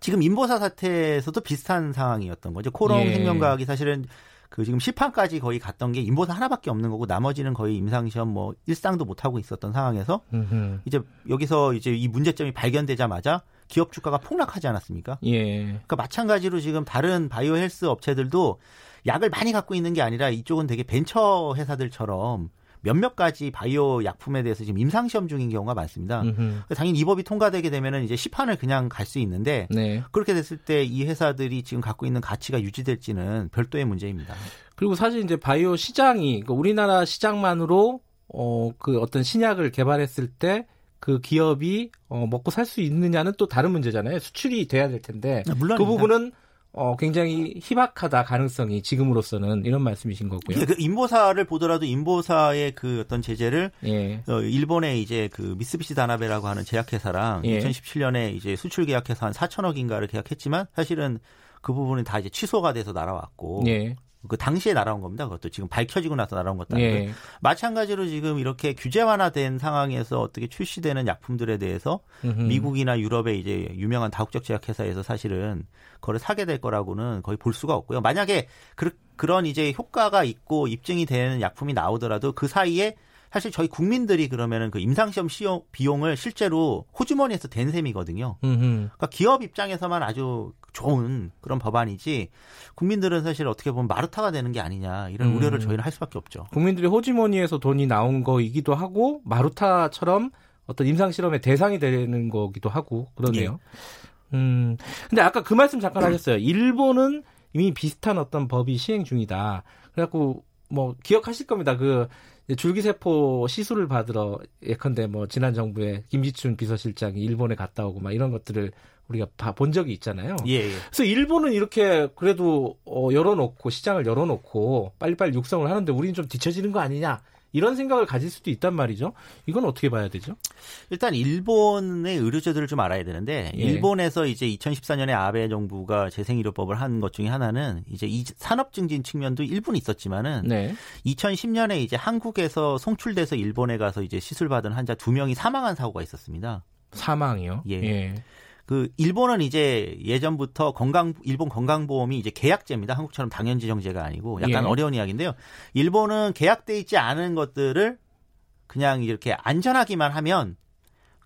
지금 인보사 사태에서도 비슷한 상황이었던 거죠. 코롱 예. 생명과학이 사실은 그 지금 시판까지 거의 갔던 게 인보사 하나밖에 없는 거고 나머지는 거의 임상시험 뭐 일상도 못 하고 있었던 상황에서 음흠. 이제 여기서 이제 이 문제점이 발견되자마자 기업 주가가 폭락하지 않았습니까? 예. 그러니까 마찬가지로 지금 다른 바이오 헬스 업체들도 약을 많이 갖고 있는 게 아니라 이쪽은 되게 벤처 회사들처럼 몇몇 가지 바이오 약품에 대해서 지금 임상 시험 중인 경우가 많습니다. 음흠. 당연히 이 법이 통과되게 되면은 이제 시판을 그냥 갈 수 있는데 네. 그렇게 됐을 때 이 회사들이 지금 갖고 있는 가치가 유지될지는 별도의 문제입니다. 그리고 사실 이제 바이오 시장이 그러니까 우리나라 시장만으로 어 그 어떤 신약을 개발했을 때그 기업이 어 먹고 살 수 있느냐는 또 다른 문제잖아요. 수출이 돼야 될 텐데 아, 물론 그 부분은 어, 굉장히 희박하다 가능성이 지금으로서는 이런 말씀이신 거고요. 그 인보사를 보더라도 인보사의 그 어떤 제재를 예. 어, 일본의 이제 그 미쓰비시 다나베라고 하는 제약회사랑 예. 2017년에 이제 수출 계약해서 한 4천억인가를 계약했지만 사실은 그 부분이 다 이제 취소가 돼서 날아왔고 예. 그 당시에 날아온 겁니다. 그것도 지금 밝혀지고 나서 날아온 것도 아니고 예. 마찬가지로 지금 이렇게 규제 완화된 상황에서 어떻게 출시되는 약품들에 대해서 음흠. 미국이나 유럽의 이제 유명한 다국적 제약회사에서 사실은 그걸 사게 될 거라고는 거의 볼 수가 없고요. 만약에 그, 그런 이제 효과가 있고 입증이 되는 약품이 나오더라도 그 사이에 사실 저희 국민들이 그러면은 그 임상시험 시용 비용을 실제로 호주머니에서 댄 셈이거든요. 그러니까 기업 입장에서만 아주 좋은 그런 법안이지 국민들은 사실 어떻게 보면 마루타가 되는 게 아니냐 이런 음. 우려를 저희는 할 수밖에 없죠. 국민들이 호주머니에서 돈이 나온 거이기도 하고 마루타처럼 어떤 임상 실험의 대상이 되는 거기도 하고 그러네요. 예. 음. 근데 아까 그 말씀 잠깐 하셨어요. 일본은 이미 비슷한 어떤 법이 시행 중이다. 그래갖고 뭐 기억하실 겁니다. 그 줄기세포 시술을 받으러 예컨대 뭐 지난 정부에 김지춘 비서실장이 일본에 갔다 오고 막 이런 것들을 우리가 본 적이 있잖아요. 예, 예. 그래서 일본은 이렇게 그래도 어, 열어놓고 시장을 열어놓고 빨리빨리 육성을 하는데 우리는 좀 뒤처지는 거 아니냐 이런 생각을 가질 수도 있단 말이죠. 이건 어떻게 봐야 되죠? 일단 일본의 의료제도를 좀 알아야 되는데 예. 일본에서 이제 2014년에 아베 정부가 재생의료법을 한 것 중에 하나는 이제 이 산업 증진 측면도 일본이 있었지만은 네. 2010년에 이제 한국에서 송출돼서 일본에 가서 이제 시술 받은 환자 두 명이 사망한 사고가 있었습니다. 사망이요? 예. 예. 그 일본은 이제 예전부터 건강 일본 건강보험이 이제 계약제입니다. 한국처럼 당연지 정제가 아니고 약간 예. 어려운 이야기인데요. 일본은 계약돼 있지 않은 것들을 그냥 이렇게 안전하기만 하면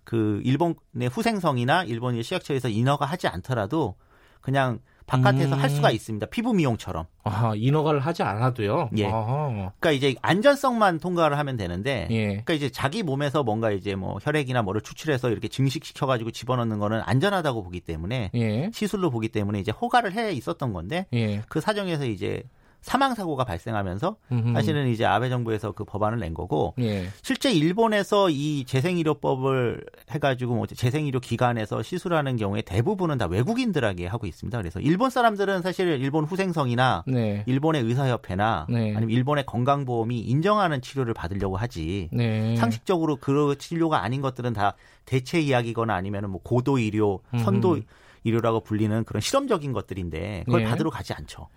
그 일본의 후생성이나 일본의 시약처에서 인허가 하지 않더라도 그냥 바깥에서 음. 할 수가 있습니다. 피부 미용처럼. 아, 인허가를 하지 않아도요? 예. 아하. 그러니까 이제 안전성만 통과를 하면 되는데, 예. 그러니까 이제 자기 몸에서 뭔가 이제 뭐 혈액이나 뭐를 추출해서 이렇게 증식시켜가지고 집어넣는 거는 안전하다고 보기 때문에, 예. 시술로 보기 때문에 이제 허가를 해 있었던 건데, 예. 그 사정에서 이제 사망 사고가 발생하면서 음흠. 사실은 이제 아베 정부에서 그 법안을 낸 거고 예. 실제 일본에서 이 재생의료법을 해가지고 뭐 재생의료 기관에서 시술하는 경우에 대부분은 다 외국인들에게 하고 있습니다. 그래서 일본 사람들은 사실 일본 후생성이나 네. 일본의 의사협회나 네. 아니면 일본의 건강보험이 인정하는 치료를 받으려고 하지 네. 상식적으로 그 치료가 아닌 것들은 다 대체 이야기거나 아니면 뭐 고도 의료, 선도 음흠. 의료라고 불리는 그런 실험적인 것들인데 그걸 네. 받으러 가지 않죠.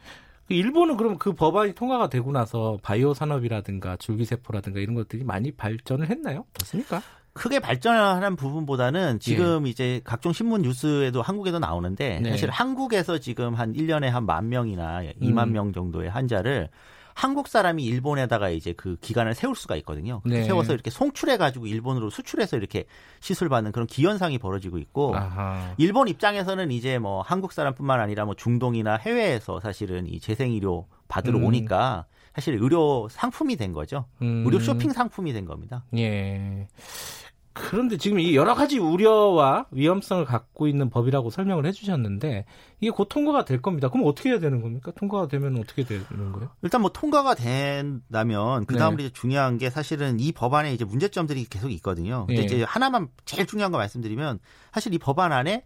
일본은 그럼 그 법안이 통과가 되고 나서 바이오 산업이라든가 줄기세포라든가 이런 것들이 많이 발전을 했나요? 어떻습니까? 크게 발전하는 부분보다는 지금 예. 이제 각종 신문 뉴스에도 한국에도 나오는데 네. 사실 한국에서 지금 한 1년에 한 만 명이나 2만 음. 명 정도의 환자를 한국 사람이 일본에다가 이제 그 기간을 세울 수가 있거든요. 네. 세워서 이렇게 송출해 가지고 일본으로 수출해서 이렇게 시술 받는 그런 기현상이 벌어지고 있고 아하. 일본 입장에서는 이제 뭐 한국 사람뿐만 아니라 뭐 중동이나 해외에서 사실은 이 재생 의료 받으러 음. 오니까 사실 의료 상품이 된 거죠. 음. 의료 쇼핑 상품이 된 겁니다. 예. 그런데 지금 이 여러 가지 우려와 위험성을 갖고 있는 법이라고 설명을 해주셨는데 이게 곧 통과가 될 겁니다. 그럼 어떻게 해야 되는 겁니까? 통과가 되면 어떻게 되는 거예요? 일단 뭐 통과가 된다면 그 다음으로 네. 중요한 게 사실은 이 법안에 이제 문제점들이 계속 있거든요. 근데 네. 이제 하나만 제일 중요한 거 말씀드리면 사실 이 법안 안에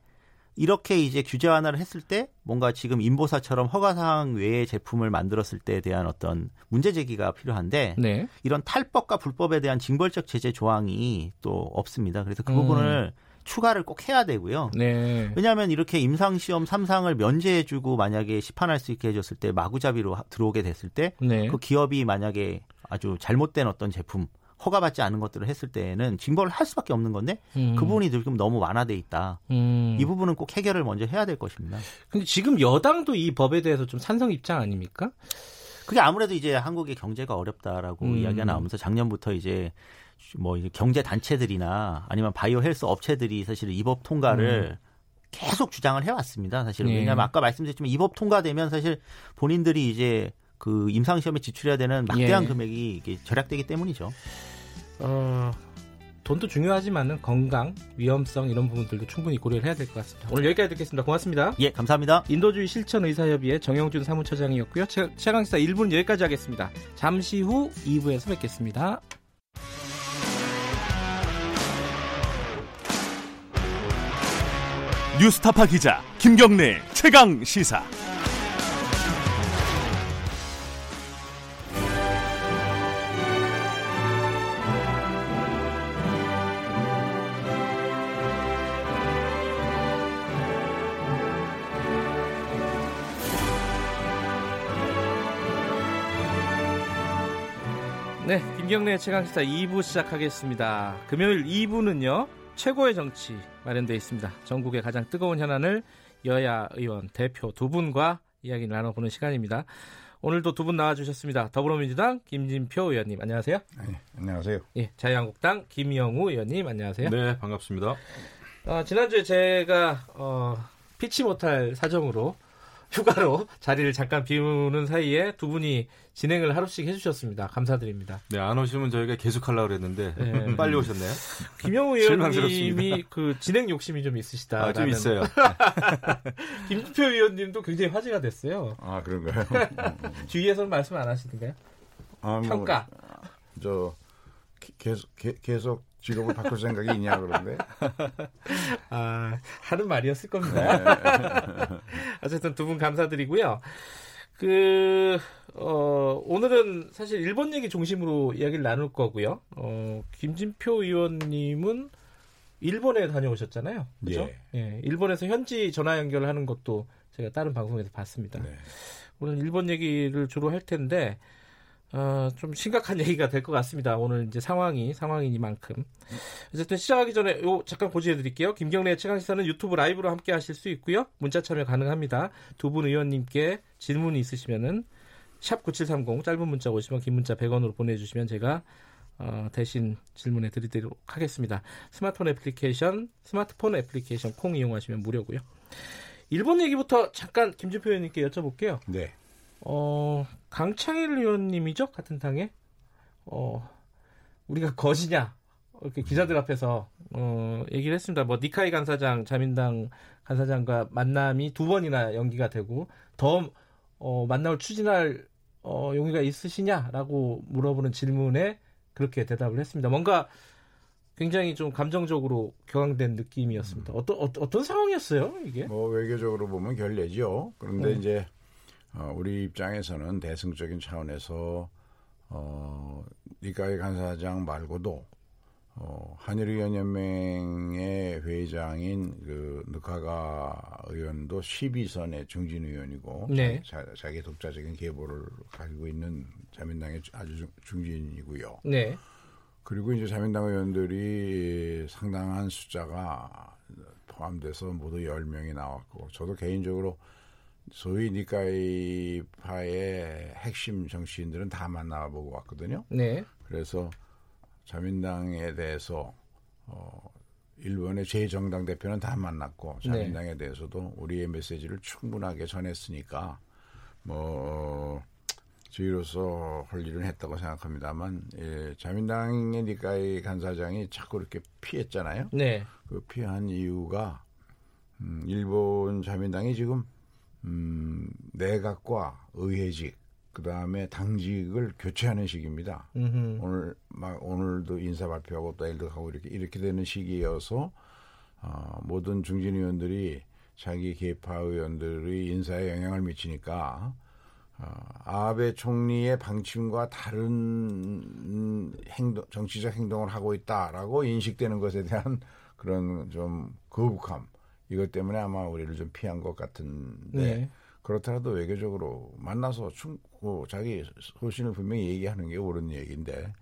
이렇게 이제 규제 완화를 했을 때 뭔가 지금 인보사처럼 허가사항 외의 제품을 만들었을 때에 대한 어떤 문제 제기가 필요한데 네. 이런 탈법과 불법에 대한 징벌적 제재 조항이 또 없습니다. 그래서 그 음. 부분을 추가를 꼭 해야 되고요. 네. 왜냐하면 이렇게 임상시험 3상을 면제해주고 만약에 시판할 수 있게 해줬을 때 마구잡이로 들어오게 됐을 때그 네. 기업이 만약에 아주 잘못된 어떤 제품 허가받지 않은 것들을 했을 때에는 징벌을 할 수밖에 없는 건데 음. 그 부분이 지금 너무 완화돼 있다. 음. 이 부분은 꼭 해결을 먼저 해야 될 것입니다. 근데 지금 여당도 이 법에 대해서 좀 찬성 입장 아닙니까? 그게 아무래도 이제 한국의 경제가 어렵다라고 음. 이야기가 나오면서 작년부터 이제 뭐 이제 경제 단체들이나 아니면 바이오 헬스 업체들이 사실 이 법 통과를 음. 계속 주장을 해왔습니다. 사실은 네. 왜냐하면 아까 말씀드렸지만 이 법 통과되면 사실 본인들이 이제 그 임상 시험에 지출해야 되는 막대한 예. 금액이 이게 절약되기 때문이죠. 어, 돈도 중요하지만은 건강, 위험성 이런 부분들도 충분히 고려를 해야 될 것 같습니다. 오늘 여기까지 듣겠습니다. 고맙습니다. 예, 감사합니다. 인도주의 실천의사협의회 정영준 사무처장이었고요. 최강시사 1부는 여기까지 하겠습니다. 잠시 후 2부에서 뵙겠습니다. 뉴스타파 기자 김경래 최강 시사. 김경래 최강시사 2부 시작하겠습니다. 금요일 2부는요, 최고의 정치 마련되어 있습니다. 전국의 가장 뜨거운 현안을 여야 의원 대표 두 분과 이야기 나눠보는 시간입니다. 오늘도 두 분 나와주셨습니다. 더불어민주당 김진표 의원님 안녕하세요. 네, 안녕하세요. 예, 자유한국당 김영우 의원님 안녕하세요. 네, 반갑습니다. 어, 지난주에 제가 어, 피치 못할 사정으로 휴가로 자리를 잠깐 비우는 사이에 두 분이 진행을 하루씩 해주셨습니다. 감사드립니다. 네, 안 오시면 저희가 계속 하려고 그랬는데 네. <laughs> 빨리 오셨네요. 김영우 <laughs> 의원님이 그 진행 욕심이 좀 있으시다. 아, 좀 있어요. <laughs> 김주표 의원님도 굉장히 화제가 됐어요. 아 그런가요? 주위에서는 말씀 안 하시던가요? 아, 뭐, 평가. 저 계속 계속 직업을 바꿀 생각이 있냐 그런데 <laughs> 아 하는 말이었을 겁니다. 네. <laughs> 어쨌든 두 분 감사드리고요. 그 어, 오늘은 사실 일본 얘기 중심으로 이야기를 나눌 거고요. 어, 김진표 의원님은 일본에 다녀오셨잖아요. 그렇죠? 예. 예. 일본에서 현지 전화 연결하는 것도 제가 다른 방송에서 봤습니다. 네. 오늘 일본 얘기를 주로 할 텐데 어, 좀 심각한 <laughs> 얘기가 될 것 같습니다. 오늘 이제 상황이 상황이니만큼. 어쨌든 시작하기 전에 요 잠깐 고지해 드릴게요. 김경래 최강 시사는 유튜브 라이브로 함께 하실 수 있고요. 문자 참여 가능합니다. 두 분 의원님께 질문이 있으시면은 샵 9730 짧은 문자 오시면 긴 문자 100원으로 보내 주시면 제가 어, 대신 질문해 드리도록 하겠습니다. 스마트폰 애플리케이션, 스마트폰 애플리케이션 콩 이용하시면 무료고요. 일본 얘기부터 잠깐 김준표 의원님께 여쭤볼게요. 네. 어, 강창일 의원님이죠? 같은 당에? 어, 우리가 거지냐? 이렇게 기자들 앞에서, 어, 얘기를 했습니다. 뭐, 니카이 간사장, 자민당 간사장과 만남이 두 번이나 연기가 되고, 더, 어, 만남을 추진할, 어, 용의가 있으시냐 라고 물어보는 질문에 그렇게 대답을 했습니다. 뭔가 굉장히 좀 감정적으로 격앙된 느낌이었습니다. 어떤, 어, 어떤 상황이었어요, 이게? 뭐, 외교적으로 보면 결례죠. 그런데 음. 이제, 어, 우리 입장에서는 대승적인 차원에서 어, 니카이 간사장 말고도 어, 한일의원연맹의 회장인 그 느카가 의원도 12선의 중진 의원이고 네. 자, 자기 독자적인 계보를 가지고 있는 자민당의 아주 중진이고요. 네. 그리고 이제 자민당 의원들이 상당한 숫자가 포함돼서 모두 10명이 나왔고 저도 개인적으로 소위 니카이파의 핵심 정치인들은 다 만나보고 왔거든요. 네. 그래서 자민당에 대해서 어, 일본의 제2정당 대표는 다 만났고 네. 자민당에 네. 대해서도 우리의 메시지를 충분하게 전했으니까 뭐 저희로서 할 일은 했다고 생각합니다만 예, 자민당의 니카이 간사장이 자꾸 이렇게 피했잖아요. 네. 그 피한 이유가 음, 일본 자민당이 지금 음, 내각과 의회직 그 다음에 당직을 교체하는 시기입니다. 음흠. 오늘 막 오늘도 인사 발표하고 또 일도 하고 이렇게 이렇게 되는 시기여서 어, 모든 중진 의원들이 자기 개파 의원들의 인사에 영향을 미치니까 어, 아베 총리의 방침과 다른 행동, 정치적 행동을 하고 있다라고 인식되는 것에 대한 <laughs> 그런 좀 거북함 이것 때문에 아마 우리를 좀 피한 것 같은데 네. 그렇더라도 외교적으로 만나서 충, 고 자기 소신을 분명히 얘기하는 게 옳은 얘기인데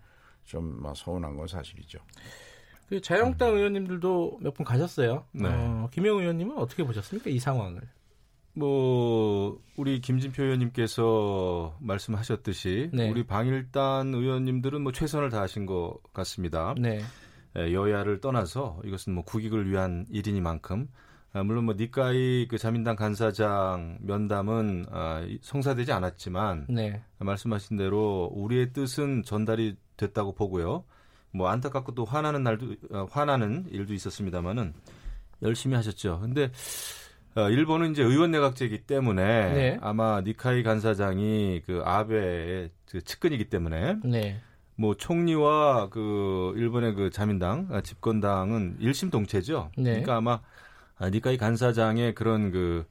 좀 서운한 건 사실이죠. 그 자유한국당 음. 의원님들도 몇 분 가셨어요. 네. 어, 김영 의원님은 어떻게 보셨습니까 이 상황을? 뭐 우리 김진표 의원님께서 말씀하셨듯이 네. 우리 방일단 의원님들은 뭐 최선을 다하신 것 같습니다. 네. 여야를 떠나서 이것은 뭐 국익을 위한 일이니만큼 아, 물론 뭐 니카이 그 자민당 간사장 면담은 아, 성사되지 않았지만 네. 말씀하신 대로 우리의 뜻은 전달이 됐다고 보고요. 뭐 안타깝고 또 화나는 날도 어, 화나는 일도 있었습니다만은 열심히 하셨죠. 근데 어, 일본은 이제 의원 내각제이기 때문에 네. 아마 니카이 간사장이 그 아베의 그 측근이기 때문에 네. 뭐 총리와 그 일본의 그 자민당 아, 집권당은 일심동체죠. 네. 그러니까 아마 아, 니카이 간사장의 그런 그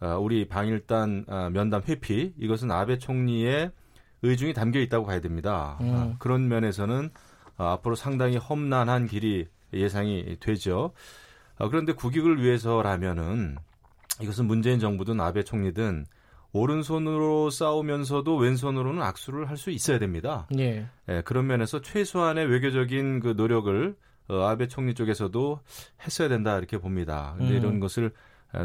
아, 우리 방일단 면담 회피 이것은 아베 총리의 의중이 담겨 있다고 봐야 됩니다. 음. 그런 면에서는 앞으로 상당히 험난한 길이 예상이 되죠. 그런데 국익을 위해서라면은 이것은 문재인 정부든 아베 총리든 오른손으로 싸우면서도 왼손으로는 악수를 할 수 있어야 됩니다. 예. 예. 그런 면에서 최소한의 외교적인 그 노력을 어, 아베 총리 쪽에서도 했어야 된다 이렇게 봅니다. 근데 음. 이런 것을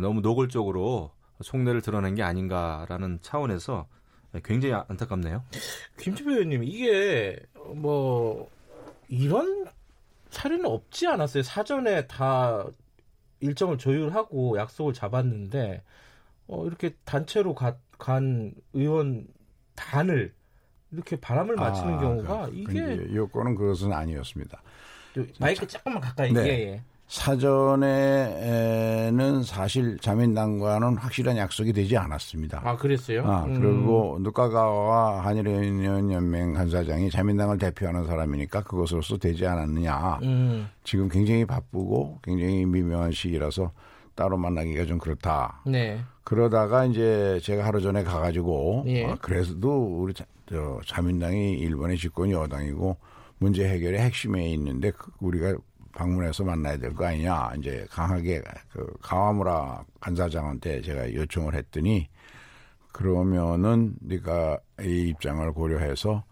너무 노골적으로 속내를 드러낸 게 아닌가라는 차원에서 굉장히 안타깝네요. 김치표 의원님 이게 뭐 이런 사례는 없지 않았어요. 사전에 다 일정을 조율하고 약속을 잡았는데 어, 이렇게 단체로 가, 간 의원 단을 이렇게 바람을 맞추는 아, 경우가 그, 이게 요건은 그것은 아니었습니다. 마이크 조금만 가까이 네. 예, 예. 사전에는 사실 자민당과는 확실한 약속이 되지 않았습니다. 아, 그랬어요? 아, 음. 그리고 누카가와 한일연맹 간사장이 자민당을 대표하는 사람이니까 그것으로서 되지 않았느냐. 음. 지금 굉장히 바쁘고 굉장히 미묘한 시기라서 따로 만나기가 좀 그렇다. 네. 그러다가 이제 제가 하루 전에 가가지고 예. 어, 그래도 우리 자, 저, 자민당이 일본의 집권 여당이고 문제 해결의 핵심에 있는데 그 우리가 방문해서 만나야 될 거 아니냐. 이제 강하게 그 가와무라 간사장한테 제가 요청을 했더니 그러면은 네가 이 입장을 고려해서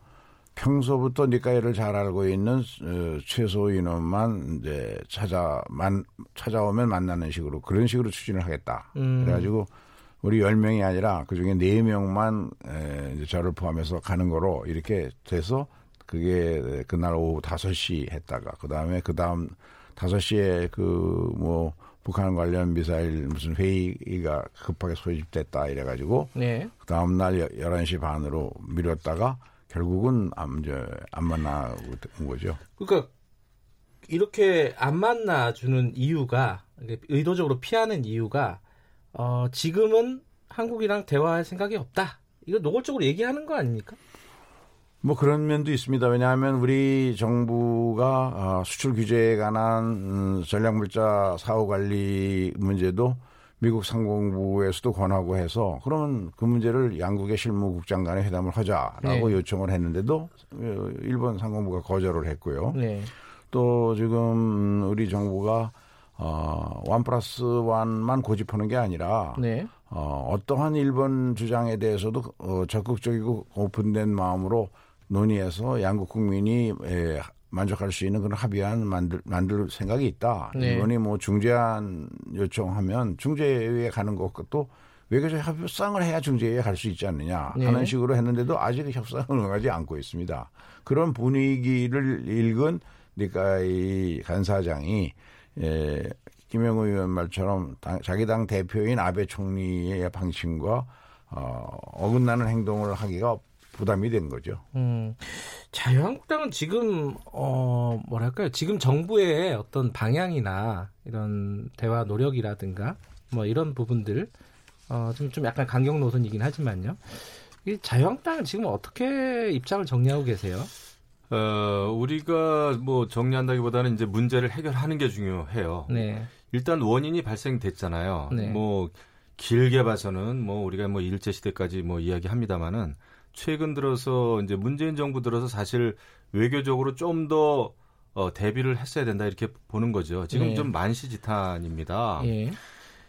평소부터 네가 이를 잘 알고 있는 어, 최소 인원만 이제 찾아 만 찾아오면 만나는 식으로 그런 식으로 추진을 하겠다. 음. 그래가지고 우리 10명이 아니라 그중에 4명만 에, 이제 저를 포함해서 가는 거로 이렇게 돼서 그게 그날 오후 5시 했다가 그다음에 그다음 5시에 그 뭐 북한 관련 미사일 무슨 회의가 급하게 소집됐다 이래 가지고 네. 그다음 날 11시 반으로 미뤘다가 결국은 안, 이제 안 만나고 온 거죠. 그러니까 이렇게 안 만나 주는 이유가 의도적으로 피하는 이유가 어, 지금은 한국이랑 대화할 생각이 없다. 이거 노골적으로 얘기하는 거 아닙니까? 뭐 그런 면도 있습니다. 왜냐하면 우리 정부가 어, 수출 규제에 관한 음, 전략물자 사후 관리 문제도 미국 상공부에서도 권하고 해서 그러면 그 문제를 양국의 실무국장 간에 회담을 하자라고 네. 요청을 했는데도 어, 일본 상공부가 거절을 했고요. 네. 또 지금 우리 정부가 어, 원 플러스 원만 고집하는 게 아니라 네. 어, 어떠한 일본 주장에 대해서도 어, 적극적이고 오픈된 마음으로 논의해서 양국 국민이 에, 만족할 수 있는 그런 합의안 만들 만들 생각이 있다. 네. 이번에 뭐 중재안 요청하면 중재위에 가는 것도 외교적 협상을 해야 중재위에 갈 수 있지 않느냐 네. 하는 식으로 했는데도 아직 협상을 <laughs> 응하지 않고 있습니다. 그런 분위기를 읽은 그러니까 이 간사장이 에, 김영우 의원 말처럼 당, 자기 당 대표인 아베 총리의 방침과 어, 어긋나는 행동을 하기가 부담이 된 거죠. 음, 자유한국당은 지금 어 뭐랄까요? 지금 정부의 어떤 방향이나 이런 대화 노력이라든가 뭐 이런 부분들 어좀좀 좀 약간 강경 노선이긴 하지만요. 이 자유한국당은 지금 어떻게 입장을 정리하고 계세요? 어, 우리가 뭐 정리한다기보다는 이제 문제를 해결하는 게 중요해요. 네. 일단 원인이 발생됐잖아요. 네. 뭐 길게 봐서는 뭐 우리가 뭐 일제 시대까지 뭐 이야기합니다마는 최근 들어서 이제 문재인 정부 들어서 사실 외교적으로 좀더 어, 대비를 했어야 된다 이렇게 보는 거죠. 지금 네. 좀 만시지탄입니다. 예.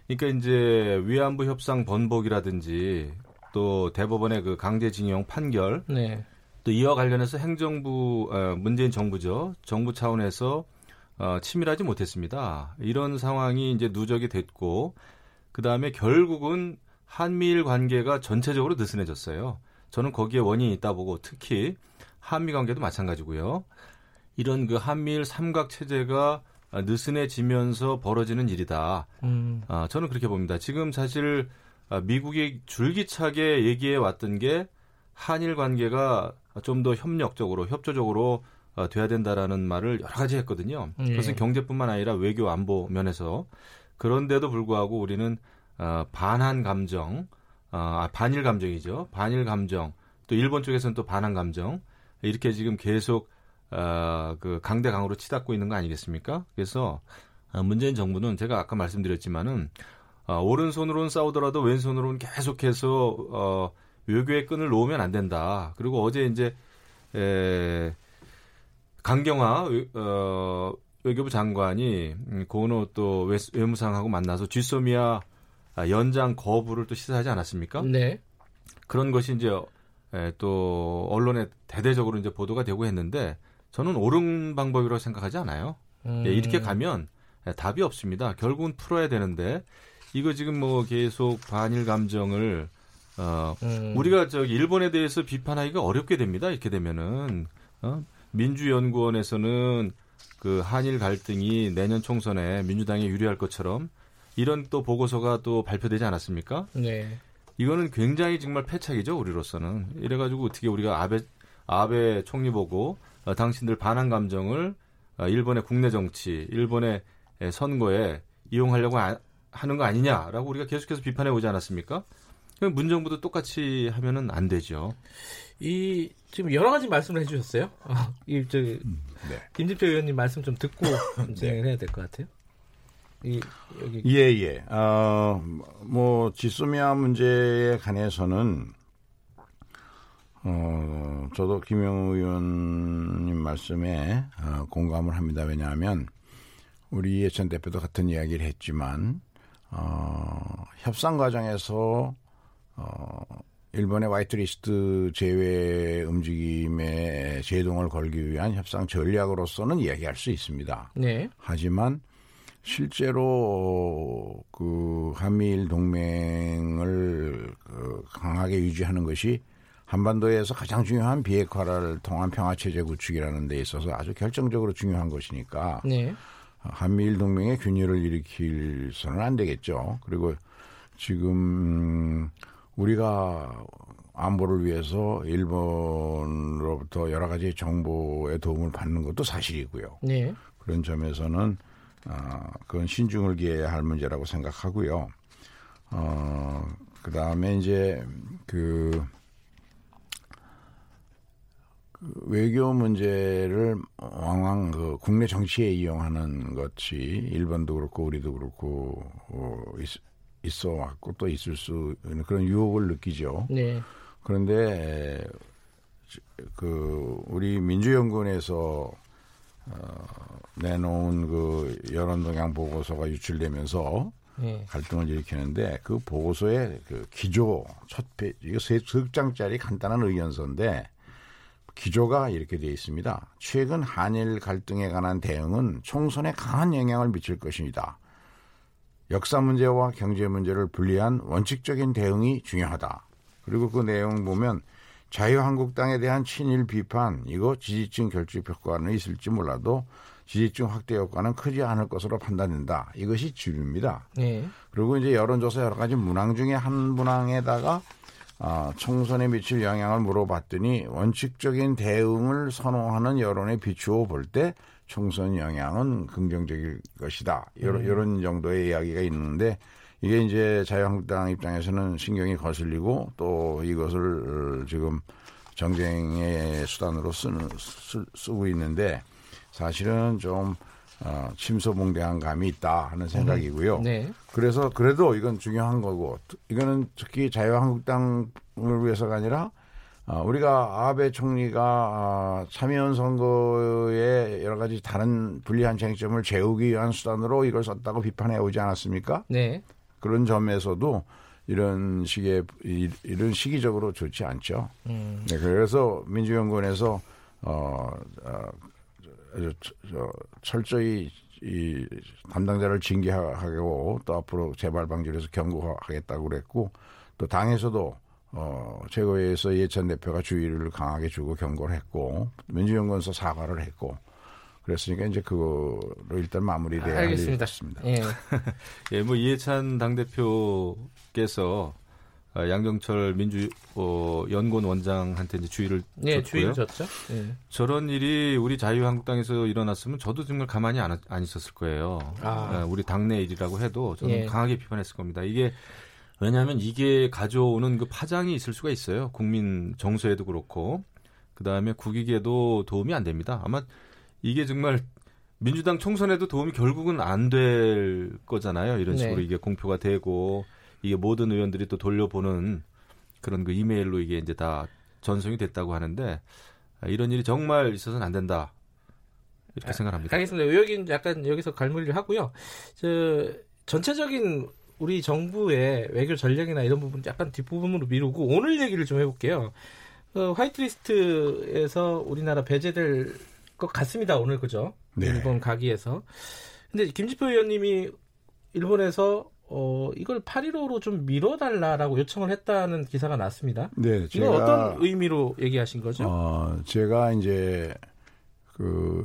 그러니까 이제 위안부 협상 번복이라든지 또 대법원의 그 강제징용 판결 네. 또 이와 관련해서 행정부 어, 문재인 정부죠. 정부 차원에서 어, 치밀하지 못했습니다. 이런 상황이 이제 누적이 됐고 그 다음에 결국은 한미일 관계가 전체적으로 느슨해졌어요. 저는 거기에 원인이 있다 보고 특히 한미 관계도 마찬가지고요. 이런 그 한미일 삼각 체제가 느슨해지면서 벌어지는 일이다. 음. 아, 저는 그렇게 봅니다. 지금 사실 아, 미국이 줄기차게 얘기해 왔던 게 한일 관계가 좀 더 협력적으로 협조적으로 어, 돼야 된다라는 말을 여러 가지 했거든요. 예. 그것은 경제뿐만 아니라 외교 안보 면에서 그런데도 불구하고 우리는 어, 반한 감정, 어, 아, 반일 감정이죠. 반일 감정. 또 일본 쪽에서는 또 반한 감정. 이렇게 지금 계속 어, 그 강대 강으로 치닫고 있는 거 아니겠습니까? 그래서 어, 문재인 정부는 제가 아까 말씀드렸지만은 어, 오른손으로는 싸우더라도 왼손으로는 계속해서 어, 외교의 끈을 놓으면 안 된다. 그리고 어제 이제 에, 강경화 어, 외교부 장관이 음, 고노 또 외, 외무상하고 만나서 쥐소미아 연장 거부를 또 시사하지 않았습니까? 네. 그런 것이 이제 에, 또 언론에 대대적으로 이제 보도가 되고 했는데 저는 옳은 방법이라고 생각하지 않아요. 음. 예, 이렇게 가면 답이 없습니다. 결국은 풀어야 되는데 이거 지금 뭐 계속 반일 감정을 어 음. 우리가 저기 일본에 대해서 비판하기가 어렵게 됩니다. 이렇게 되면은 어? 민주연구원에서는 그 한일 갈등이 내년 총선에 민주당에 유리할 것처럼 이런 또 보고서가 또 발표되지 않았습니까? 네. 이거는 굉장히 정말 패착이죠 우리로서는 이래가지고 어떻게 우리가 아베 아베 총리 보고 어, 당신들 반한 감정을 어, 일본의 국내 정치, 일본의 선거에 이용하려고 아, 하는 거 아니냐라고 우리가 계속해서 비판해 오지 않았습니까? 그럼 문정부도 똑같이 하면은 안 되죠. 이 지금 여러 가지 말씀을 해주셨어요. 아, <laughs> 이 저기 음, 네. 김진표 의원님 말씀 좀 듣고 <laughs> 네. 진행을 해야 될 것 같아요. 이 여기 예예. 예. 어 뭐 지소미아 문제에 관해서는 어 저도 김영우 의원님 말씀에 어, 공감을 합니다. 왜냐하면 우리 예천 대표도 같은 이야기를 했지만 어, 협상 과정에서 어, 일본의 화이트리스트 제외 움직임에 제동을 걸기 위한 협상 전략으로서는 이야기할 수 있습니다. 네. 하지만 실제로 그 한미일 동맹을 그 강하게 유지하는 것이 한반도에서 가장 중요한 비핵화를 통한 평화 체제 구축이라는 데 있어서 아주 결정적으로 중요한 것이니까 네. 한미일 동맹의 균열을 일으킬서는 안 되겠죠. 그리고 지금 우리가 안보를 위해서 일본으로부터 여러 가지 정보의 도움을 받는 것도 사실이고요. 네. 그런 점에서는 어, 그건 신중을 기해야 할 문제라고 생각하고요. 어, 그 다음에 이제 그, 그 외교 문제를 왕왕 그 국내 정치에 이용하는 것이 일본도 그렇고 우리도 그렇고 어, 있, 있어 왔고 또 있을 수 있는 그런 유혹을 느끼죠. 네. 그런데 그 우리 민주연구원에서 어, 내놓은 그 여론동향 보고서가 유출되면서 네. 갈등을 일으키는데 그 보고서의 그 기조 첫 페이지 이거 세 장짜리 간단한 의견서인데 기조가 이렇게 되어 있습니다. 최근 한일 갈등에 관한 대응은 총선에 강한 영향을 미칠 것입니다. 역사 문제와 경제 문제를 분리한 원칙적인 대응이 중요하다. 그리고 그 내용 보면 자유한국당에 대한 친일 비판 이거 지지층 결집 효과는 있을지 몰라도 지지층 확대 효과는 크지 않을 것으로 판단된다. 이것이 주류입니다. 네. 그리고 이제 여론조사 여러 가지 문항 중에 한 문항에다가 아, 총선에 미칠 영향을 물어봤더니 원칙적인 대응을 선호하는 여론에 비추어 볼 때 총선 영향은 긍정적일 것이다. 이런, 음. 이런 정도의 이야기가 있는데 이게 이제 자유한국당 입장에서는 신경이 거슬리고 또 이것을 지금 정쟁의 수단으로 쓰는, 쓰, 쓰고 있는데 사실은 좀 어, 침소봉대한 감이 있다 하는 생각이고요. 음. 네. 그래서 그래도 이건 중요한 거고 이거는 특히 자유한국당을 위해서가 아니라 어, 우리가 아베 총리가 어, 참여연 선거에 여러 가지 다른 불리한 쟁점을 재우기 위한 수단으로 이걸 썼다고 비판해 오지 않았습니까? 네. 그런 점에서도 이런 식의 이런 시기적으로 좋지 않죠. 음. 네, 그래서 민주연구원에서 어, 어 저, 철저히 이 담당자를 징계하고 또 앞으로 재발 방지를 해서 경고하겠다고 그랬고 또 당에서도 어, 최고위에서 예천 대표가 주의를 강하게 주고 경고를 했고 민주연구원서 사과를 했고 그랬으니까 이제 그거로 일단 마무리돼야 알겠습니다. 예. <laughs> 예, 뭐 이해찬 당 대표께서 아, 양정철 민주 어, 연구원 원장한테 이제 주의를 예, 줬고요. 주의를 줬죠. 예. 저런 일이 우리 자유한국당에서 일어났으면 저도 정말 가만히 안, 안 있었을 거예요. 아. 아 우리 당내 일이라고 해도 저는 예. 강하게 비판했을 겁니다. 이게 왜냐하면 이게 가져오는 그 파장이 있을 수가 있어요. 국민 정서에도 그렇고 그 다음에 국익에도 도움이 안 됩니다. 아마 이게 정말 민주당 총선에도 도움이 결국은 안 될 거잖아요. 이런 식으로 네. 이게 공표가 되고 이게 모든 의원들이 또 돌려보는 그런 그 이메일로 이게 이제 다 전송이 됐다고 하는데 이런 일이 정말 있어서는 안 된다. 이렇게 아, 생각합니다. 알겠습니다. 여기 약간 여기서 갈무리를 하고요. 저 전체적인 우리 정부의 외교 전략이나 이런 부분 약간 뒷부분으로 미루고 오늘 얘기를 좀 해볼게요. 어, 화이트리스트에서 우리나라 배제될 것 같습니다. 오늘 그죠? 네. 일본 가기에서. 근데 김지표 의원님이 일본에서 어, 이걸 8.15로 좀 미뤄달라라고 요청을 했다는 기사가 났습니다. 네, 제가. 이건 어떤 의미로 얘기하신 거죠? 어, 제가 이제 그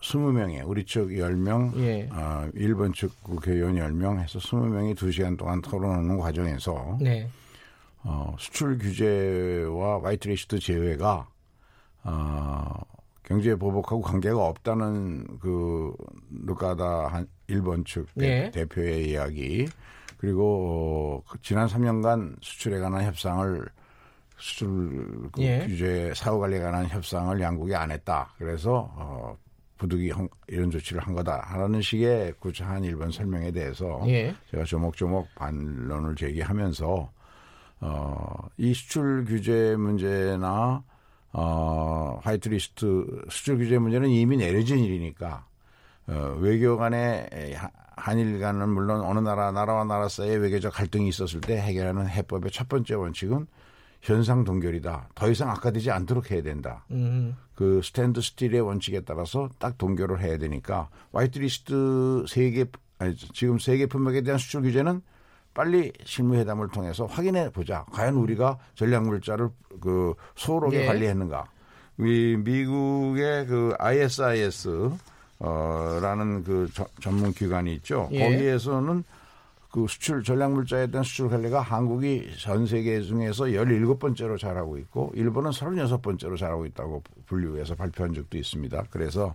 20명에 우리 측 10명, 예. 어, 일본 측 국회의원 10명 해서 20명이 2시간 동안 토론하는 과정에서 네. 어, 수출 규제와 화이트리스트 제외가 어, 경제 보복하고 관계가 없다는 그 누가다 한 일본 측 네. 대표의 이야기 그리고 어, 지난 3년간 수출에 관한 협상을 수출 그 예. 규제 사후 관리에 관한 협상을 양국이 안 했다. 그래서 어 부득이 이런 조치를 한 거다 하는 식의 구차한 일본 설명에 대해서 예. 제가 조목조목 반론을 제기하면서 어이 수출 규제 문제나 어, 화이트리스트 수출 규제 문제는 이미 내려진 일이니까 어, 외교 간에 한일 간은 물론 어느 나라 나라와 나라 사이에 외교적 갈등이 있었을 때 해결하는 해법의 첫 번째 원칙은 현상 동결이다. 더 이상 악화되지 않도록 해야 된다. 음. 그 스탠드 스틸의 원칙에 따라서 딱 동결을 해야 되니까 화이트리스트 세계 아니 지금 세계 품목에 대한 수출 규제는 빨리 실무회담을 통해서 확인해 보자. 과연 우리가 전략물자를 그 소홀하게 예. 관리했는가. 이 미국의 그 ISIS 어 라는 그 저, 전문 기관이 있죠. 예. 거기에서는 그 수출 전략물자에 대한 수출 관리가 한국이 전 세계 중에서 17번째로 잘하고 있고 일본은 36번째로 잘하고 있다고 분류해서 발표한 적도 있습니다. 그래서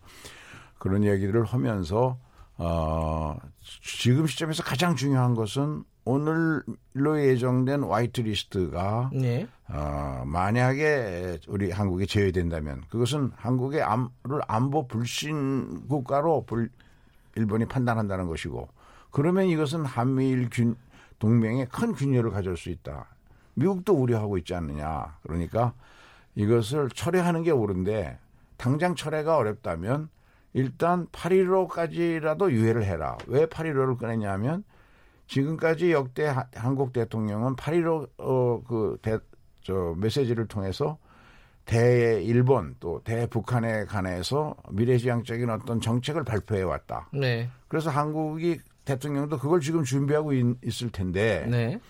그런 얘기를 하면서 어 지금 시점에서 가장 중요한 것은 오늘로 예정된 화이트 리스트가 네. 어, 만약에 우리 한국이 제외된다면 그것은 한국의 암를 안보 불신 국가로 불, 일본이 판단한다는 것이고 그러면 이것은 한미일 균, 동맹에 큰 균열을 가져올 수 있다. 미국도 우려하고 있지 않느냐. 그러니까 이것을 철회하는 게 옳은데 당장 철회가 어렵다면 일단 8.15까지라도 유예를 해라. 왜 8.15를 꺼냈냐면 지금까지 역대 한국 대통령은 8.15 어, 그 대, 저 메시지를 통해서 대일본 또 대북한에 관해서 미래지향적인 어떤 정책을 발표해 왔다. 네. 그래서 한국이 대통령도 그걸 지금 준비하고 있, 을 텐데. 네.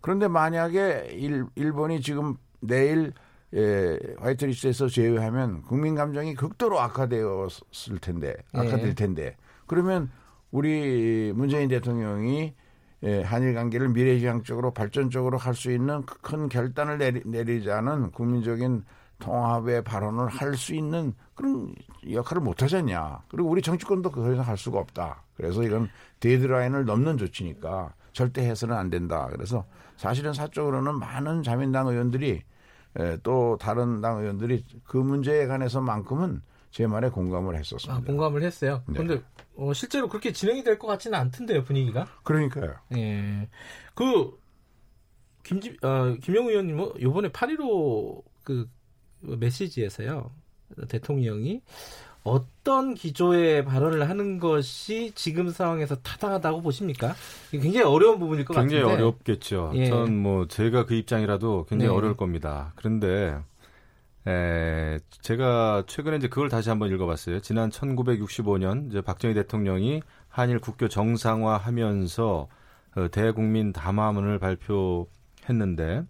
그런데 만약에 일, 일본이 지금 내일 예, 화이트리스트에서 제외하면 국민 감정이 극도로 악화되었을 텐데, 악화될 네. 텐데. 그러면 우리 문재인 대통령이 예, 한일 관계를 미래지향적으로 발전적으로 할 수 있는 큰 결단을 내리, 내리자는 국민적인 통합의 발언을 할 수 있는 그런 역할을 못 하잖냐. 그리고 우리 정치권도 그 이상 할 수가 없다. 그래서 이건 데드라인을 넘는 조치니까 절대 해서는 안 된다. 그래서 사실은 사적으로는 많은 자민당 의원들이 에, 또 다른 당 의원들이 그 문제에 관해서만큼은 제 말에 공감을 했었습니다. 아, 공감을 했어요. 네. 그런데 어, 실제로 그렇게 진행이 될 것 같지는 않던데요, 분위기가. 그러니까요. 예. 그, 김지, 어, 김영 의원님, 뭐, 요번에 8.15 그 메시지에서요, 대통령이 어떤 기조의 발언을 하는 것이 지금 상황에서 타당하다고 보십니까? 굉장히 어려운 부분일 것 굉장히 같은데. 굉장히 어렵겠죠. 예. 전뭐 제가 그 입장이라도 굉장히 네. 어려울 겁니다. 그런데 에, 제가 최근에 이제 그걸 다시 한번 읽어봤어요. 지난 1965년 이제 박정희 대통령이 한일 국교 정상화하면서 어, 대국민 담화문을 발표했는데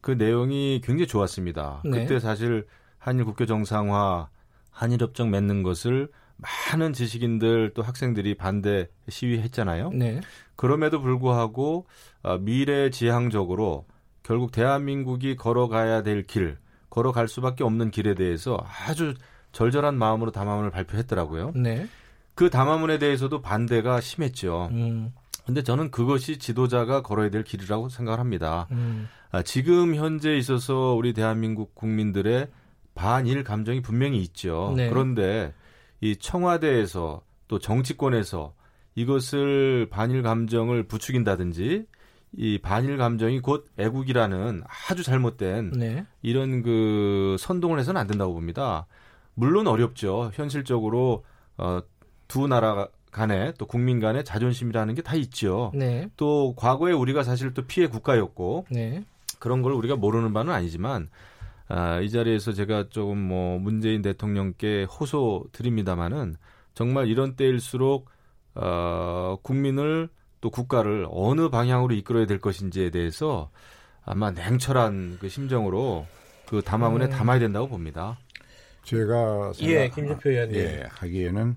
그 내용이 굉장히 좋았습니다. 네. 그때 사실 한일 국교 정상화, 한일 협정 맺는 것을 많은 지식인들 또 학생들이 반대 시위했잖아요. 네. 그럼에도 불구하고 어, 미래 지향적으로 결국 대한민국이 걸어가야 될 길, 걸어갈 수밖에 없는 길에 대해서 아주 절절한 마음으로 담화문을 발표했더라고요. 네. 그 담화문에 대해서도 반대가 심했죠. 음. 근데 저는 그것이 지도자가 걸어야 될 길이라고 생각을 합니다. 음. 아, 지금 현재 있어서 우리 대한민국 국민들의 반일 감정이 분명히 있죠. 네. 그런데 이 청와대에서 또 정치권에서 이것을 반일 감정을 부추긴다든지 이 반일 감정이 곧 애국이라는 아주 잘못된 네. 이런 그 선동을 해서는 안 된다고 봅니다. 물론 어렵죠. 현실적으로 어, 두 나라 간에 또 국민 간의 자존심이라는 게 다 있죠. 네. 또 과거에 우리가 사실 또 피해 국가였고 네. 그런 걸 우리가 모르는 바는 아니지만 아, 이 자리에서 제가 조금 뭐 문재인 대통령께 호소 드립니다마는 정말 이런 때일수록 어, 국민을 또 국가를 어느 방향으로 이끌어야 될 것인지에 대해서 아마 냉철한 그 심정으로 그 담화문에 음. 담아야 된다고 봅니다. 제가 예, 김준표 의원님 예, 하기에는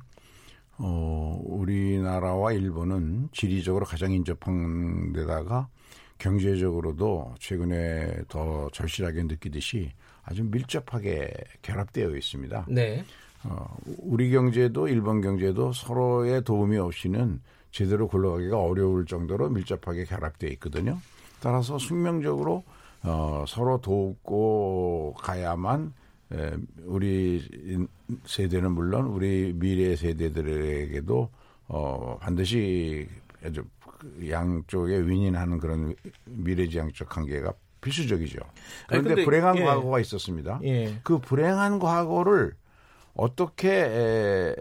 어, 우리나라와 일본은 지리적으로 가장 인접한 데다가 경제적으로도 최근에 더 절실하게 느끼듯이 아주 밀접하게 결합되어 있습니다. 네. 어, 우리 경제도 일본 경제도 서로의 도움이 없이는 제대로 굴러가기가 어려울 정도로 밀접하게 결합되어 있거든요. 따라서 숙명적으로 어, 서로 돕고 가야만 에, 우리 세대는 물론 우리 미래 세대들에게도 어, 반드시 아주 양쪽에 윈윈하는 그런 미래지향적 관계가 필수적이죠. 그런데 아니, 불행한 예. 과거가 있었습니다. 예. 그 불행한 과거를 어떻게 에,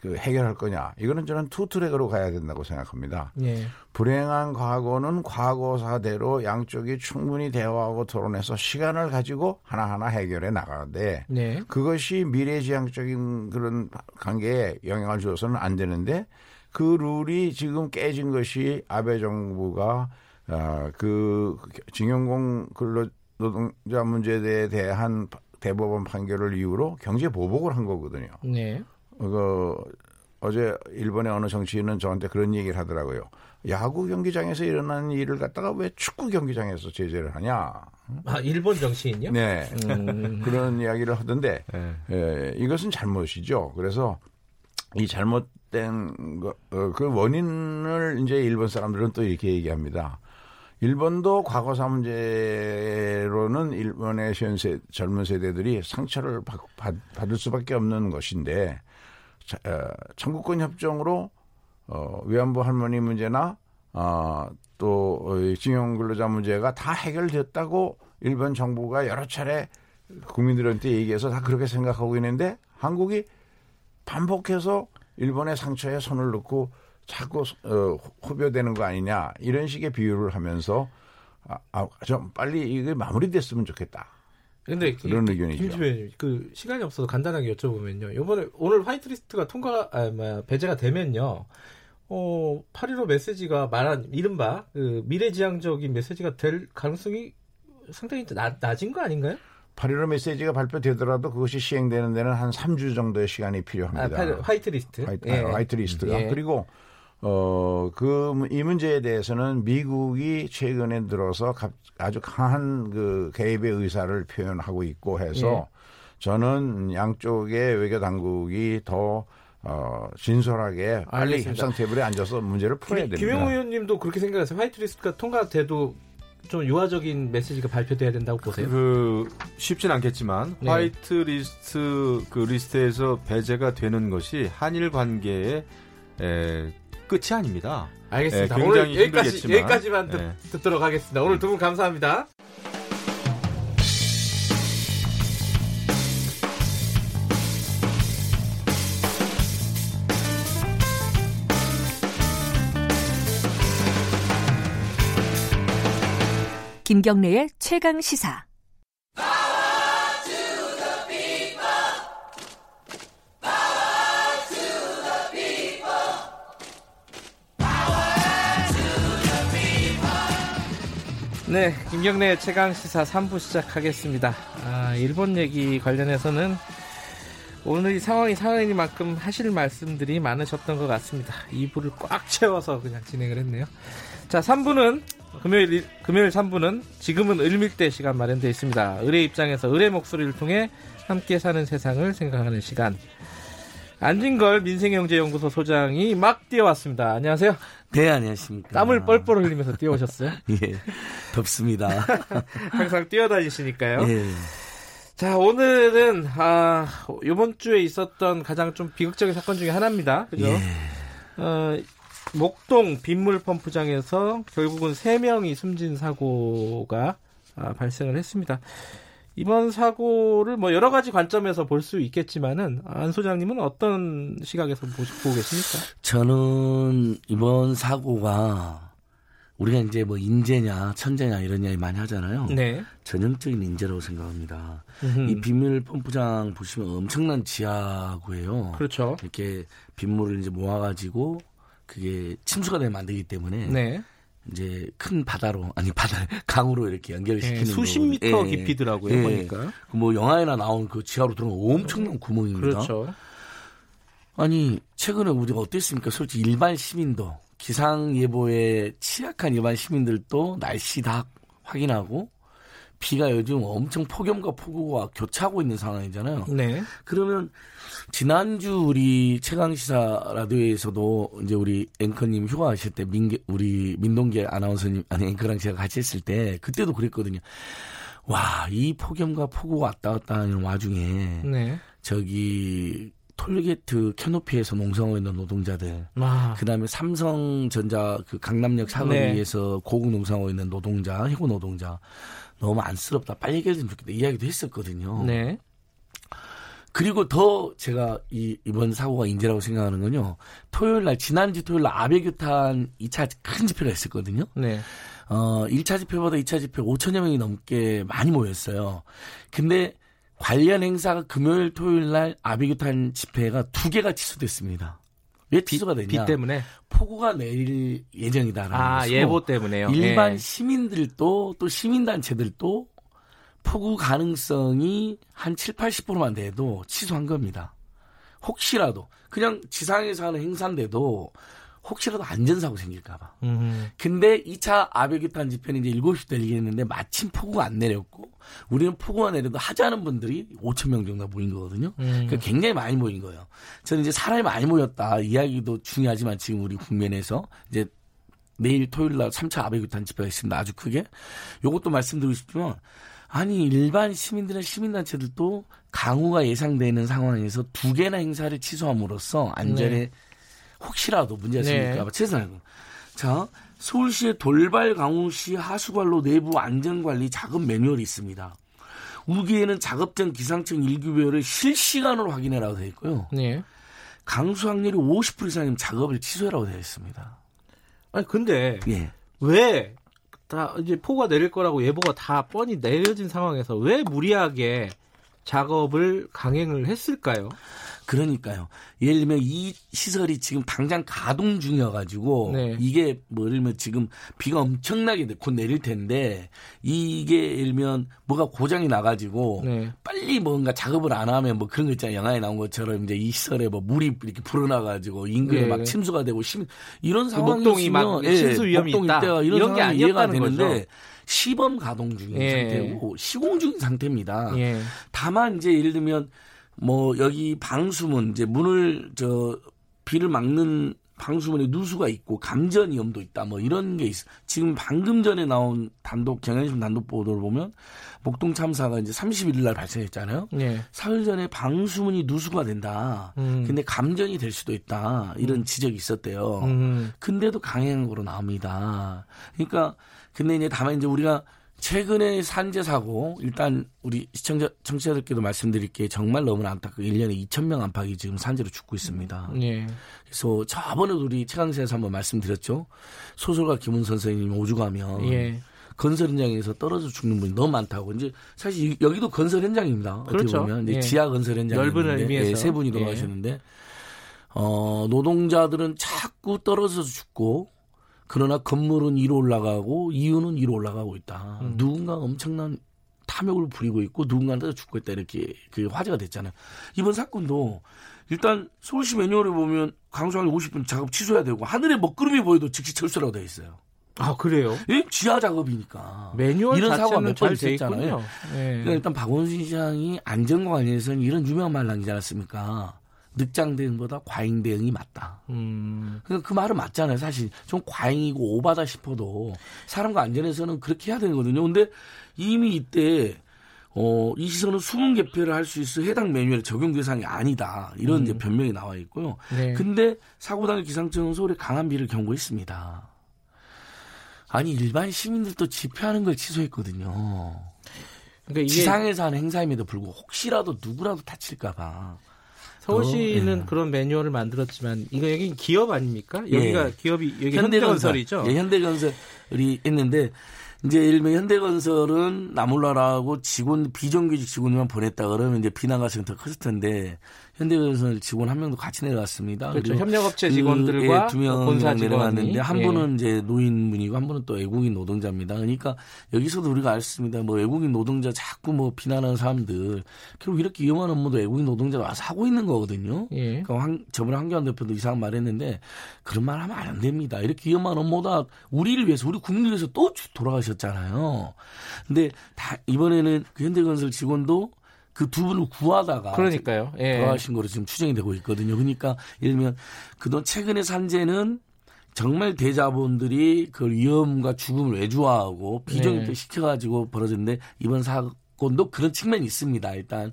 그 해결할 거냐 이거는 저는 two track으로 가야 된다고 생각합니다. 예. 불행한 과거는 과거사대로 양쪽이 충분히 대화하고 토론해서 시간을 가지고 하나하나 해결해 나가는데 네. 그것이 미래지향적인 그런 관계에 영향을 주어서는 안 되는데 그 룰이 지금 깨진 것이 아베 정부가 아, 그 징용공 근로 노동자 문제에 대한 대법원 판결을 이유로 경제 보복을 한 거거든요. 네. 그 어제 일본의 어느 정치인은 저한테 그런 얘기를 하더라고요. 야구 경기장에서 일어나는 일을 갖다가 왜 축구 경기장에서 제재를 하냐? 아 일본 정치인요? 네 음. <laughs> 그런 이야기를 하던데 네. 예, 이것은 잘못이죠. 그래서 이 잘못된 거, 어, 그 원인을 이제 일본 사람들은 또 이렇게 얘기합니다. 일본도 과거사 문제로는 일본의 현세 젊은 세대들이 상처를 받, 받, 을 수밖에 없는 것인데 자, 어, 청구권 협정으로 어, 위안부 할머니 문제나 어, 또 징용 근로자 문제가 다 해결됐다고 일본 정부가 여러 차례 국민들한테 얘기해서 다 그렇게 생각하고 있는데 한국이 반복해서 일본의 상처에 손을 넣고 자꾸 어, 호벼되는 거 아니냐 이런 식의 비유를 하면서 아, 아, 좀 빨리 이게 마무리됐으면 좋겠다. 근데 그런 이, 의견이죠. 김주배님, 그 시간이 없어서 간단하게 여쭤보면요. 이번에 오늘 화이트리스트가 통과, 아, 뭐야, 배제가 되면요. 어, 8.15 메시지가 말한 이른바 그 미래지향적인 메시지가 될 가능성이 상당히 나, 낮은 거 아닌가요? 8.15 메시지가 발표되더라도 그것이 시행되는 데는 한 3주 정도의 시간이 필요합니다. 아, 화이트리스트. 화이트, 예. 화이트리스트가. 예. 그리고 어, 그, 이 문제에 대해서는 미국이 최근에 들어서 아주 강한 그 개입의 의사를 표현하고 있고 해서 예. 저는 양쪽의 외교 당국이 더 어, 진솔하게 빨리 알겠습니다. 협상 테이블에 앉아서 문제를 풀어야 됩니다. 김영호 의원님도 그렇게 생각하세요? 화이트리스트가 통과돼도 좀 유화적인 메시지가 발표돼야 된다고 보세요? 그 쉽진 않겠지만 네. 화이트리스트 그 리스트에서 배제가 되는 것이 한일 관계에 에, 끝이 아닙니다. 알겠습니다. 네, 오늘 여기까지, 여기까지만 네. 듣도록 하겠습니다. 오늘 두 분 감사합니다. 김경래의 최강 시사. 네, 김경래 최강 시사 3부 시작하겠습니다. 아, 일본 얘기 관련해서는 오늘 이 상황이 상황이만큼 하실 말씀들이 많으셨던 것 같습니다. 2부를 꽉 채워서 그냥 진행을 했네요. 자, 3부는 금요일 금요일 3부는 지금은 을밀대 시간 마련되어 있습니다. 을의 입장에서 을의 목소리를 통해 함께 사는 세상을 생각하는 시간. 안진걸 민생경제연구소 소장이 막 뛰어왔습니다. 안녕하세요. 네, 안녕하십니까. 땀을 뻘뻘 흘리면서 뛰어오셨어요? <laughs> 예, 덥습니다. <laughs> 항상 뛰어다니시니까요. 예. 자, 오늘은, 아, 요번 주에 있었던 가장 좀 비극적인 사건 중에 하나입니다. 그죠? 예. 어, 목동 빗물 펌프장에서 결국은 3명이 숨진 사고가 아, 발생을 했습니다. 이번 사고를 뭐 여러 가지 관점에서 볼 수 있겠지만은 안 소장님은 어떤 시각에서 보고 계십니까? 저는 이번 사고가 우리가 이제 뭐 인재냐 천재냐 이런 이야기 많이 하잖아요. 네. 전형적인 인재라고 생각합니다. 음흠. 이 빗물 펌프장 보시면 엄청난 지하구예요. 그렇죠. 이렇게 빗물을 이제 모아가지고 그게 침수가 되면 안 되기 때문에 네. 이제 큰 바다로 <laughs> 아니 바다 강으로 이렇게 연결시키는 예, 수십 미터 예, 깊이더라고요 예, 보니까 그뭐 영화에나 나온 그 지하로 들어오면 엄청난 구멍입니다. 그렇죠. 아니 최근에 우리가 어땠습니까? 솔직히 일반 시민도 기상 예보에 취약한 일반 시민들도 날씨 다 확인하고 비가 요즘 엄청 폭염과 폭우가 교차하고 있는 상황이잖아요. 네. 그러면 지난주 우리 최강 시사 라디오에서도 이제 우리 앵커님 휴가하실 때 민계, 우리 민동계 아나운서님, 아니 앵커랑 제가 같이 했을 때 그때도 그랬거든요. 와, 이 폭염과 폭우가 왔다 갔다 하는 와중에 네. 저기 톨게이트 캐노피에서 농성하고 있는 노동자들, 아. 그다음에 삼성전자 그 강남역 사거리에서 네. 고급 농성하고 있는 노동자, 해고 노동자 너무 안쓰럽다. 빨리 해결됐으면 좋겠다. 이야기도 했었거든요. 네. 그리고 더 제가 이, 이번 사고가 인재라고 생각하는 건요. 토요일 날, 지난주 토요일 날 아베규탄 2차 큰 집회가 있었거든요. 네. 어, 1차 집회보다 2차 집회 5천여 명이 넘게 많이 모였어요. 근데 관련 행사가 금요일, 토요일 날 아베규탄 집회가 두 개가 취소됐습니다. 왜 취소가 됐냐? 비 때문에 폭우가 내릴 예정이다라는 아, 예보 때문에요. 일반 예. 시민들도 또 시민단체들도 폭우 가능성이 한 7, 80%만 돼도 취소한 겁니다. 혹시라도 그냥 지상에서 하는 행사인데도 혹시라도 안전사고 생길까봐. 근데 2차 아베규탄 집회는 이제 7시 때리겠는데 마침 폭우가 안 내렸고 우리는 폭우가 내려도 하자는 분들이 5천 명 정도 모인 거거든요. 음. 그러니까 굉장히 많이 모인 거예요. 저는 이제 사람이 많이 모였다 이야기도 중요하지만 지금 우리 국면에서 이제 내일 토요일 날 3차 아베규탄 집회가 있습니다. 아주 크게. 요것도 말씀드리고 싶지만 아니 일반 시민들은 시민단체들도 강우가 예상되는 상황에서 두 개나 행사를 취소함으로써 안전에 네. 혹시라도 문제가 생길까 봐 네. 최선을 자 서울시의 돌발 강우시 하수관로 내부 안전관리 작업 매뉴얼이 있습니다. 우기에는 작업 전 기상청 일규별을 실시간으로 확인해라고 되어 있고요. 네. 강수 확률이 50% 이상이면 작업을 취소해라고 되어 있습니다. 아니 근데 예. 왜 다 이제 폭우가 내릴 거라고 예보가 다 뻔히 내려진 상황에서 왜 무리하게 작업을 강행을 했을까요? 그러니까요. 예를 들면 이 시설이 지금 당장 가동 중이어가지고 네. 이게 뭐 예를 들면 지금 비가 엄청나게 곧 내릴 텐데 이게 예를 들면 뭐가 고장이 나가지고 네. 빨리 뭔가 작업을 안 하면 뭐 그런 거 있잖아요. 영화에 나온 것처럼 이제 이 시설에 뭐 물이 이렇게 불어나가지고 인근에 네. 막 침수가 되고 심 이런 상황이 목동이 막 예, 침수 위험이 있다. 이런, 이런 게 이해가 되는데 거죠. 시범 가동 중인 예. 상태고 시공 중인 상태입니다. 예. 다만 이제 예를 들면 뭐 여기 방수문 이제 문을 저 비를 막는 방수문에 누수가 있고 감전 위험도 있다. 뭐 이런 게 있어. 지금 방금 전에 나온 단독 경향신문 단독 보도를 보면 목동 참사가 이제 31일 날 발생했잖아요. 네. 사흘 전에 방수문이 누수가 된다. 음. 근데 감전이 될 수도 있다. 이런 음. 지적이 있었대요. 음. 근데도 강행 으로 나옵니다. 그러니까 근데 이제 다만 이제 우리가 최근에 산재 사고 일단 우리 시청자 청취자들께도 말씀드릴게 정말 너무나 안타깝고 1년에 2천 명 안팎이 지금 산재로 죽고 있습니다. 네. 그래서 저번에도 우리 최강세에서 한번 말씀드렸죠. 소설가 김훈 선생님 오죽하면 예. 건설 현장에서 떨어져 죽는 분이 너무 많다고. 이제 사실 여기도 건설 현장입니다. 그렇죠. 어떻게 보면 예. 지하 건설 현장 넓은 의미에서 예, 세 분이 돌아가셨는데 예. 어, 노동자들은 자꾸 떨어져서 죽고 그러나 건물은 위로 올라가고 이유는 위로 올라가고 있다. 음. 누군가 엄청난 탐욕을 부리고 있고 누군가한테 죽고 있다 이렇게 그 화제가 됐잖아요. 이번 사건도 일단 서울시 매뉴얼에 보면 강수항이 50분 작업 취소해야 되고 하늘에 먹구름이 보여도 즉시 철수라고 되어 있어요. 아 그래요? 예? 지하 작업이니까 매뉴얼 이런 사고가 몇번 있었잖아요. 네. 그러니까 일단 박원순 시장이 안전과 관련해서는 이런 유명한 말 남기지 않았습니까? 늑장 대응보다 과잉 대응이 맞다. 음. 그러니까 그 말은 맞잖아요. 사실 좀 과잉이고 오바다 싶어도 사람과 안전에서는 그렇게 해야 되거든요. 근데 이미 이때 어, 이 시설은 수문 개폐를 할 수 있어 해당 매뉴얼 적용 대상이 아니다. 이런 음. 이제 변명이 나와 있고요. 네. 근데 사고 당일 기상청은 서울에 강한 비를 경고했습니다. 아니 일반 시민들도 집회하는 걸 취소했거든요. 그러니까 지상에서 하는 행사임에도 불구하고 혹시라도 누구라도 다칠까봐. 서울시는 어, 예. 그런 매뉴얼을 만들었지만 이거 여기 기업 아닙니까? 여기가 예. 기업이 여기 현대건설이죠. 현대건설. 예, 현대건설이 했는데 이제 들면 현대건설은 나몰라라고 직원 비정규직 직원만 보냈다 그러면 이제 비난 가능성이 더 컸을 텐데 현대건설 직원 한 명도 같이 내려갔습니다. 그렇죠. 협력업체 직원들과 그, 예, 두명 본사 내려갔는데 한 예. 분은 이제 노인분이고 한 분은 또 외국인 노동자입니다. 그러니까 여기서도 우리가 알습니다. 뭐 외국인 노동자 자꾸 뭐 비난하는 사람들 결국 이렇게 위험한 업무도 외국인 노동자가 와서 하고 있는 거거든요. 예. 그러니까 황, 저번에 한교안 대표도 이상한 말했는데 그런 말 하면 안 됩니다. 이렇게 위험한 업무다 우리를 위해서 우리 국민을 위해서 또 돌아가셨잖아요. 근데 다 이번에는 그 현대건설 직원도 그 두 분을 구하다가 그러니까요. 예. 돌아가신 거로 지금 추정이 되고 있거든요. 그러니까 예를 들면 그동안 최근의 산재는 정말 대자본들이 그 위험과 죽음을 외주화하고 비정규직 네. 시켜가지고 벌어졌는데 이번 사건도 그런 측면이 있습니다. 일단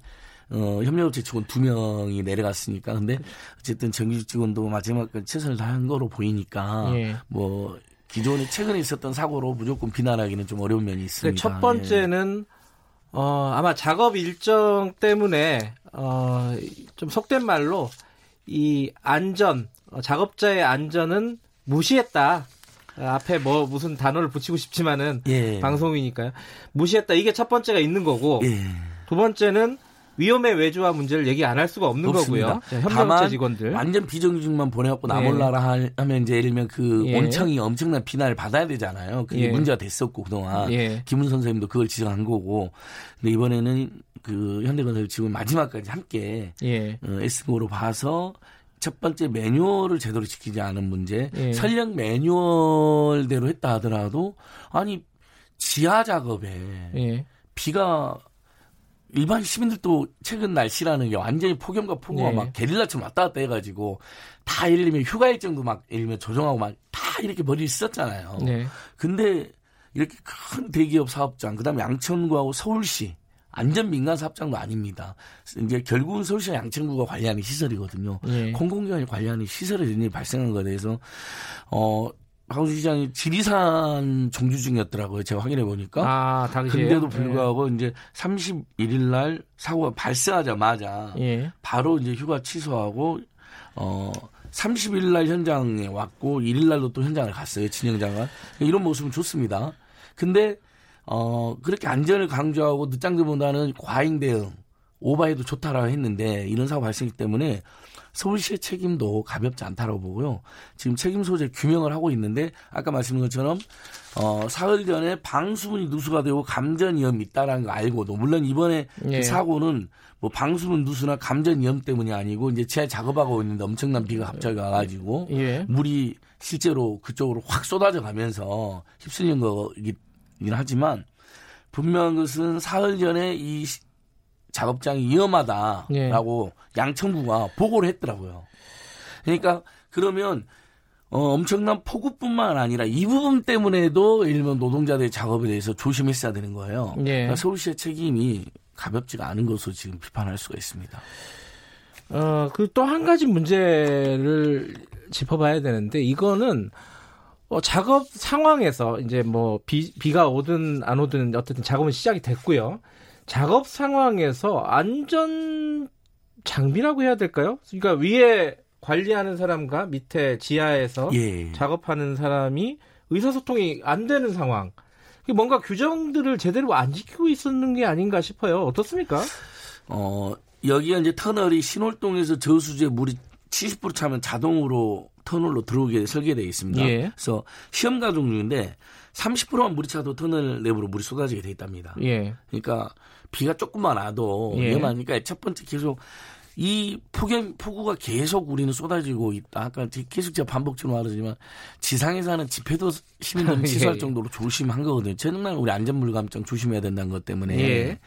어, 협력업체 직원 두 명이 내려갔으니까 근데 어쨌든 정규직 직원도 마지막까지 최선을 다한 거로 보이니까 예. 뭐 기존에 최근에 있었던 사고로 무조건 비난하기는 좀 어려운 면이 있습니다. 첫 번째는 예. 어, 아마 작업 일정 때문에 어, 좀 속된 말로 이 안전, 어, 작업자의 안전은 무시했다. 앞에 뭐 무슨 단어를 붙이고 싶지만은 예. 방송이니까요. 무시했다. 이게 첫 번째가 있는 거고 예. 두 번째는 위험의 외주화 문제를 얘기 안 할 수가 없는 없습니다. 거고요. 협력업체 직원들 완전 비정규직만 보내갖고 나몰라라 네. 하면 이제 예를 들면 그 예. 원청이 엄청난 비난을 받아야 되잖아요. 그게 예. 문제가 됐었고 그동안 예. 김은 선생님도 그걸 지적한 거고. 근데 이번에는 그 현대건설 직원 마지막까지 함께 예. 어, 애쓴 로 봐서 첫 번째 매뉴얼을 제대로 지키지 않은 문제, 예. 설령 매뉴얼대로 했다 하더라도 아니 지하 작업에 예. 비가 일반 시민들도 최근 날씨라는 게 완전히 폭염과 폭우가 네. 막 게릴라처럼 왔다 갔다 해가지고 다 예를 들면 휴가 일정도 막 예를 들면 조정하고 막 다 이렇게 머리를 썼잖아요. 네. 근데 이렇게 큰 대기업 사업장, 그 다음에 양천구하고 서울시 안전 민간 사업장도 아닙니다. 이제 결국은 서울시 양천구가 관리하는 시설이거든요. 네. 공공기관이 관리하는 시설에 이런 일이 발생한 거에 대해서 어 하우스 시장이 지리산 종주 중이었더라고요. 제가 확인해 보니까. 아, 당시에. 근데도 불구하고 네. 이제 31일 날 사고가 발생하자마자 예. 바로 이제 휴가 취소하고 어 30일 날 현장에 왔고 1일 날도 또 현장을 갔어요. 진영장관. 이런 모습은 좋습니다. 근데 어 그렇게 안전을 강조하고 늦장들보다는 과잉 대응 오바해도 좋다라고 했는데 이런 사고 발생했기 때문에 서울시의 책임도 가볍지 않다라고 보고요. 지금 책임 소재 규명을 하고 있는데 아까 말씀드린 것처럼 어, 사흘 전에 방수문이 누수가 되고 감전 위험이 있다라는 거 알고도 물론 이번에 그 예. 그 사고는 뭐 방수문 누수나 감전 위험 때문이 아니고 이제 지하 작업하고 있는데 엄청난 비가 갑자기 와가지고 예. 물이 실제로 그쪽으로 확 쏟아져 가면서 휩쓸린 거이긴 하지만 분명한 것은 사흘 전에 이 작업장이 위험하다라고 예. 양천구가 보고를 했더라고요. 그러니까 그러면 어, 엄청난 폭우뿐만 아니라 이 부분 때문에도 일본 노동자들의 작업에 대해서 조심했어야 되는 거예요. 예. 그러니까 서울시의 책임이 가볍지가 않은 것으로 지금 비판할 수가 있습니다. 어, 그 또 한 가지 문제를 짚어봐야 되는데 이거는 어, 작업 상황에서 이제 뭐 비, 비가 오든 안 오든 어쨌든 작업은 시작이 됐고요. 작업 상황에서 안전 장비라고 해야 될까요? 그러니까 위에 관리하는 사람과 밑에 지하에서 예. 작업하는 사람이 의사소통이 안 되는 상황. 뭔가 규정들을 제대로 안 지키고 있었는 게 아닌가 싶어요. 어떻습니까? 어, 여기가 이제 터널이 신월동에서 저수지에 물이 70% 차면 자동으로 터널로 들어오게 설계되어 있습니다. 예. 그래서 시험 가중 중인데 30%만 물이 차도 터널 내부로 물이 쏟아지게 돼 있답니다. 예. 그러니까 비가 조금만 와도 예. 위험하니까 첫 번째 계속 이 폭염 폭우가 계속 우리는 쏟아지고 있다. 아까 계속 제가 반복적으로 말하지만 지상에서 하는 집회도 시민들은 <laughs> 취소할 예. 정도로 조심한 거거든요. 정말 우리 안전물 감정 조심해야 된다는 것 때문에. 예.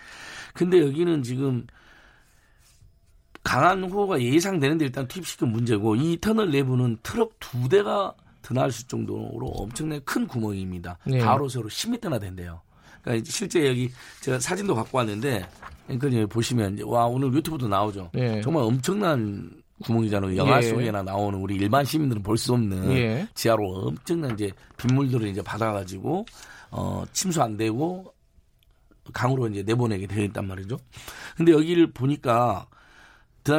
근데 여기는 지금 강한 호우가 예상되는데 일단 투입시킨 문제고 이 터널 내부는 트럭 두 대가 드나올 정도로 엄청나게 큰 구멍입니다. 네. 가로 세로 10m나 된대요. 그러니까 실제 여기 제가 사진도 갖고 왔는데 앵커님 보시면 와 오늘 유튜브도 나오죠. 네. 정말 엄청난 구멍이잖아요. 영화 예. 속에나 나오는 우리 일반 시민들은 볼 수 없는 예. 지하로 엄청난 이제 빗물들을 이제 받아가지고 어 침수 안 되고 강으로 이제 내보내게 되어 있단 말이죠. 근데 여기를 보니까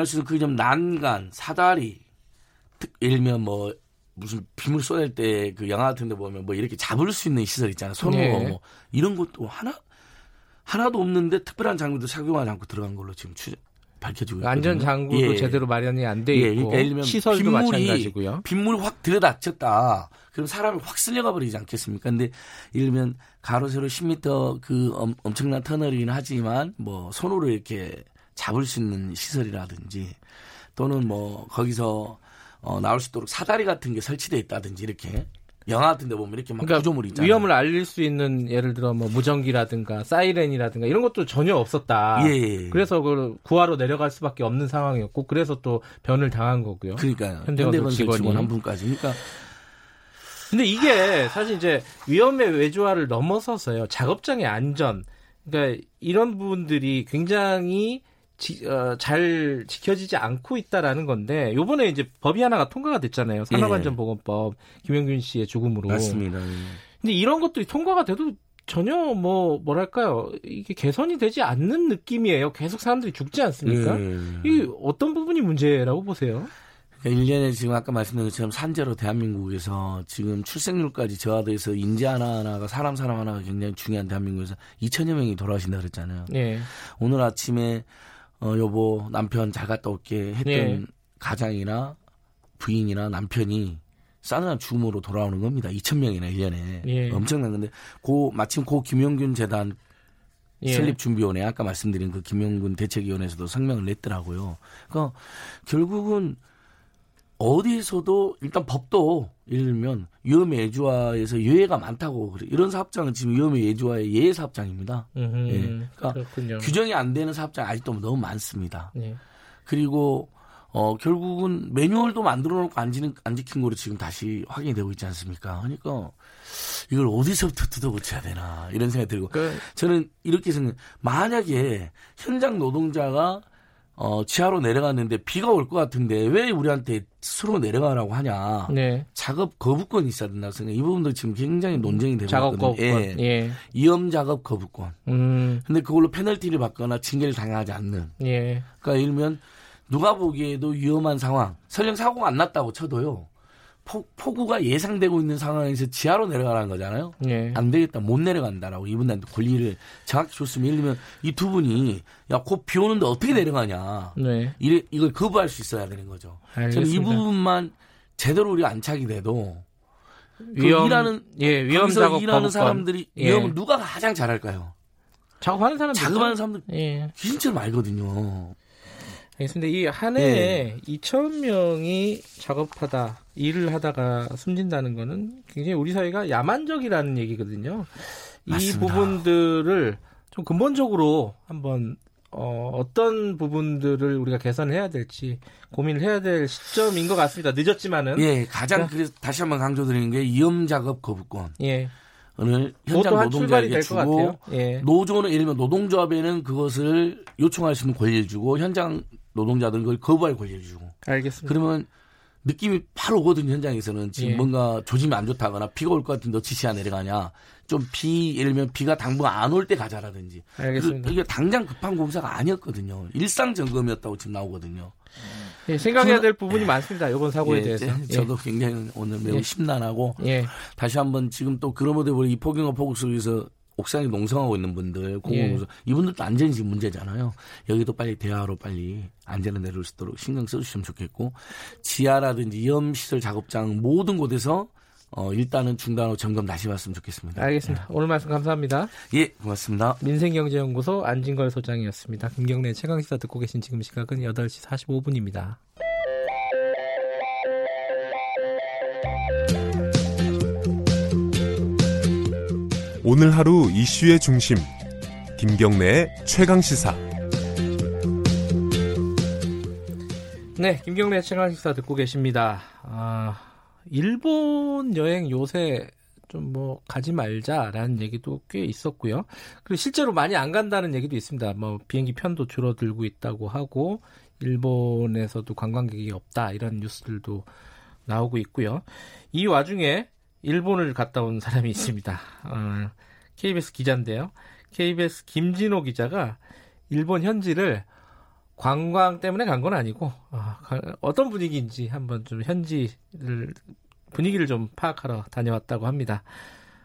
수 있는 그좀 난간, 사다리, 예를 들면 뭐 무슨 빗물 쏟을 때그 영화 같은 데 보면 뭐 이렇게 잡을 수 있는 시설 있잖아요. 손으로 네. 뭐 이런 것도 하나 하나도 없는데 특별한 장비도 착용하지 않고 들어간 걸로 지금 추, 밝혀지고 있거든요. 안전 장구도 예. 제대로 마련이 안돼 예, 있고 예. 그러니까 시설도 빗물이, 마찬가지고요. 빗물 확 들여닥쳤다. 그럼 사람이 확 쓸려가 버리지 않겠습니까? 근데 예를 들면 가로 세로 10m 그 엄, 엄청난 터널이긴 하지만 뭐 손으로 이렇게 잡을 수 있는 시설이라든지 또는 뭐 거기서 어, 나올 수 있도록 사다리 같은 게 설치돼 있다든지 이렇게 영화 같은 데 보면 이렇게 막 그러니까 구조물이 있잖아요. 위험을 알릴 수 있는 예를 들어 뭐 무전기라든가 사이렌이라든가 이런 것도 전혀 없었다. 예, 예. 그래서 그 구하러 내려갈 수밖에 없는 상황이었고 그래서 또 변을 당한 거고요. 그러니까요. 현대건설 직원 한 분까지. 그러니까 근데 이게 사실 이제 위험의 외주화를 넘어서서요. 작업장의 안전. 그러니까 이런 부분들이 굉장히 지, 어, 잘 지켜지지 않고 있다라는 건데 요번에 이제 법이 하나가 통과가 됐잖아요. 산업안전보건법 김영균 씨의 죽음으로. 맞습니다. 예. 근데 이런 것들이 통과가 돼도 전혀 뭐 뭐랄까요 이게 개선이 되지 않는 느낌이에요. 계속 사람들이 죽지 않습니까? 예. 이 어떤 부분이 문제라고 보세요? 1년에 그러니까 지금 아까 말씀드린 것처럼 산재로 대한민국에서 지금 출생률까지 저하돼서 인재 하나하나가 사람 사람 하나가 굉장히 중요한 대한민국에서 2천여 명이 돌아가신다 그랬잖아요. 예. 오늘 아침에 어, 여보, 남편 잘 갔다 올게 했던 예. 가장이나 부인이나 남편이 싸늘한 죽음으로 돌아오는 겁니다. 2,000명이나 1년에. 예. 엄청난 건데, 고, 마침 고 김용균 재단 예. 설립 준비원회, 아까 말씀드린 그 김용균 대책위원회에서도 성명을 냈더라고요. 그러니까 결국은 어디에서도 일단 법도 예를 들면 위험의 예주화에서 예외가 많다고 그래. 이런 사업장은 지금 위험의 예주화의 예외 사업장입니다. 예. 그러니까 그렇군요. 규정이 안 되는 사업장 아직도 너무 많습니다. 예. 그리고 어 결국은 매뉴얼도 만들어 놓고 안, 지는, 안 지킨 거로 지금 다시 확인이 되고 있지 않습니까? 그러니까 이걸 어디서부터 뜯어고쳐야 되나 이런 생각이 들고 그... 저는 이렇게 생각 만약에 현장 노동자가 어, 지하로 내려갔는데 비가 올 것 같은데 왜 우리한테 스스로 내려가라고 하냐. 네. 작업 거부권이 있어야 된다고 생각해요. 이 부분도 지금 굉장히 논쟁이 되고 작업 있거든요. 거부권. 예. 예. 위험 작업 거부권. 음. 근데 그걸로 페널티를 받거나 징계를 당하지 않는. 예. 그러니까 예를 들면 누가 보기에도 위험한 상황. 설령 사고가 안 났다고 쳐도요. 포, 폭우가 예상되고 있는 상황에서 지하로 내려가라는 거잖아요. 네. 안 되겠다, 못 내려간다라고 이분한테 권리를 정확히 줬으면 예를 들면 이 두 분이 야, 곧 비 오는데 어떻게 내려가냐. 네. 이래, 이걸 거부할 수 있어야 되는 거죠. 저는 이 부분만 제대로 우리가 안착이 돼도 그 위험, 그 일하는 예, 위험 작업 일하는 사람들이 예. 위험을 누가 가장 잘할까요? 작업하는 사람 작업하는 사람들 예. 진짜 알거든요. 알겠습니다. 이 한 해에 네. 2천 명이 작업하다 일을 하다가 숨진다는 거는 굉장히 우리 사회가 야만적이라는 얘기거든요. 맞습니다. 이 부분들을 좀 근본적으로 한번 어, 어떤 부분들을 우리가 개선해야 될지 고민을 해야 될 시점인 것 같습니다. 늦었지만은. 예, 가장 그 그래서 다시 한번 강조드리는 게 위험 작업 거부권. 예. 오늘 현장 노동자에게 주고 예. 노조는 예를 들면 노동조합에는 그것을 요청할 수 있는 권리를 주고 현장 노동자들은 그걸 거부할 권리를 주고. 알겠습니다. 그러면 느낌이 바로 오거든요, 현장에서는. 지금 예. 뭔가 조짐이 안 좋다거나 비가 올 것 같은데 어찌 시야 내려가냐. 좀 비, 예를 들면 비가 당분간 안 올 때 가자라든지. 알겠습니다. 이게 당장 급한 공사가 아니었거든요. 일상 점검이었다고 지금 나오거든요. 예, 생각해야 될 부분이 예. 많습니다. 이번 사고에 예, 대해서. 예. 저도 굉장히 오늘 매우 예. 심란하고 다시 한번 지금 또 그러모데 보니 이 폭염과 폭우 속에서 옥상에 농성하고 있는 분들, 공공농성 예. 이분들도 안전이 지금 문제잖아요. 여기도 빨리 대화로 빨리 안전을 내릴 수 있도록 신경 써주시면 좋겠고 지하라든지 위험 시설 작업장 모든 곳에서 어, 일단은 중단 후 점검 다시 봤으면 좋겠습니다. 알겠습니다. 네. 오늘 말씀 감사합니다. 예, 고맙습니다. 민생경제연구소 안진걸 소장이었습니다. 김경래 최강시사 듣고 계신 지금 시각은 8시 45분입니다. 오늘 하루 이슈의 중심 김경래의 최강 시사. 네 김경래 최강 시사 듣고 계십니다. 아, 일본 여행 요새 좀 뭐 가지 말자라는 얘기도 꽤 있었고요. 그리고 실제로 많이 안 간다는 얘기도 있습니다. 뭐 비행기 편도 줄어들고 있다고 하고 일본에서도 관광객이 없다 이런 뉴스들도 나오고 있고요. 이 와중에 일본을 갔다 온 사람이 있습니다. 어, KBS 기자인데요. KBS 김진호 기자가 일본 현지를 관광 때문에 간 건 아니고 어, 떤 분위기인지 한번 좀 현지를 분위기를 좀 파악하러 다녀왔다고 합니다.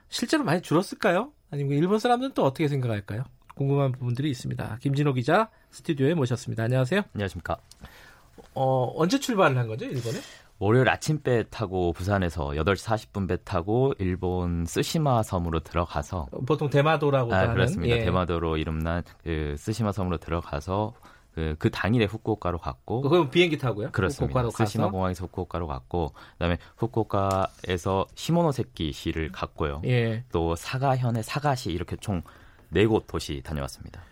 실제로 많이 줄었을까요? 아니면 일본 사람들은 또 어떻게 생각할까요? 궁금한 부분들이 있습니다. 김진호 기자 스튜디오에 모셨습니다. 안녕하세요. 안녕하십니까. 어, 언제 출발을 한 거죠, 일본에? 월요일 아침 배 타고 부산에서 8시 40분 배 타고 일본 쓰시마 섬으로 들어가서 보통 대마도라고 아, 하는 그렇습니다. 예. 대마도로 이름난 그 쓰시마 섬으로 들어가서 그, 그 당일에 후쿠오카로 갔고 그럼 비행기 타고요? 그렇습니다. 쓰시마 공항에서 후쿠오카로 갔고 그다음에 후쿠오카에서 시모노세키 시를 갔고요. 예. 또 사가현의 사가시 이렇게 총 네 곳 도시 다녀왔습니다.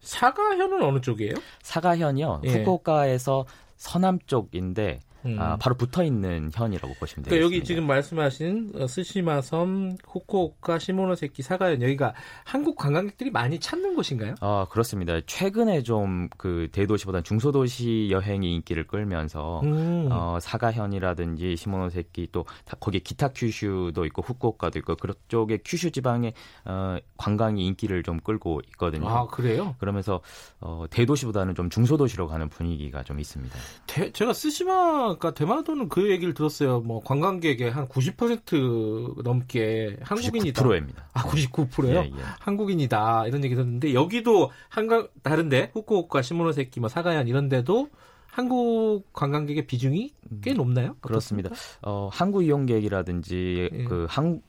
사가현은 어느 쪽이에요? 사가현이요. 예. 후쿠오카에서 서남 쪽인데 음. 아, 바로 붙어 있는 현이라고 보시면 되겠습니다. 그러니까 여기 지금 말씀하신 어, 스시마섬, 후쿠오카, 시모노세키, 사가현 여기가 한국 관광객들이 많이 찾는 곳인가요? 아 그렇습니다. 최근에 좀 그 대도시보다 중소도시 여행이 인기를 끌면서 음. 어, 사가현이라든지 시모노세키 또 거기에 기타 큐슈도 있고 후쿠오카도 있고 그쪽에 큐슈 지방의 어, 관광이 인기를 좀 끌고 있거든요. 아 그래요? 그러면서 어, 대도시보다는 좀 중소도시로 가는 분위기가 좀 있습니다. 대, 제가 스시마 아까 대마도는 그 얘기를 들었어요. 뭐 관광객의 한 90% 넘게 한국인이다. 99%입니다. 아, 99%요? 예, 예. 한국인이다. 이런 얘기 들었는데 여기도 한강 다른데 후쿠오카, 시모노세키, 뭐 사가현 이런 데도 한국 관광객의 비중이 꽤 음, 높나요? 그렇습니다. 어, 한국 이용객이라든지 예. 그 한,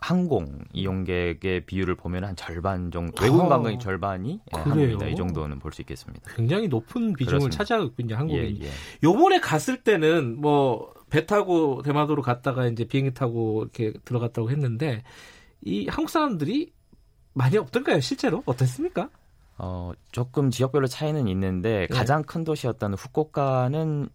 항공 이용객의 비율을 보면 한 절반 정도 외국 관광객 절반이 예, 한국이다 이 정도는 볼 수 있겠습니다. 굉장히 높은 비중을 차지하고 있군요 한국이. 예, 예. 요번에 갔을 때는 뭐 배 타고 대마도로 갔다가 이제 비행기 타고 이렇게 들어갔다고 했는데 이 한국 사람들이 많이 없던가요 실제로 어땠습니까? 어 조금 지역별로 차이는 있는데 네. 가장 큰 도시였던 후쿠오카는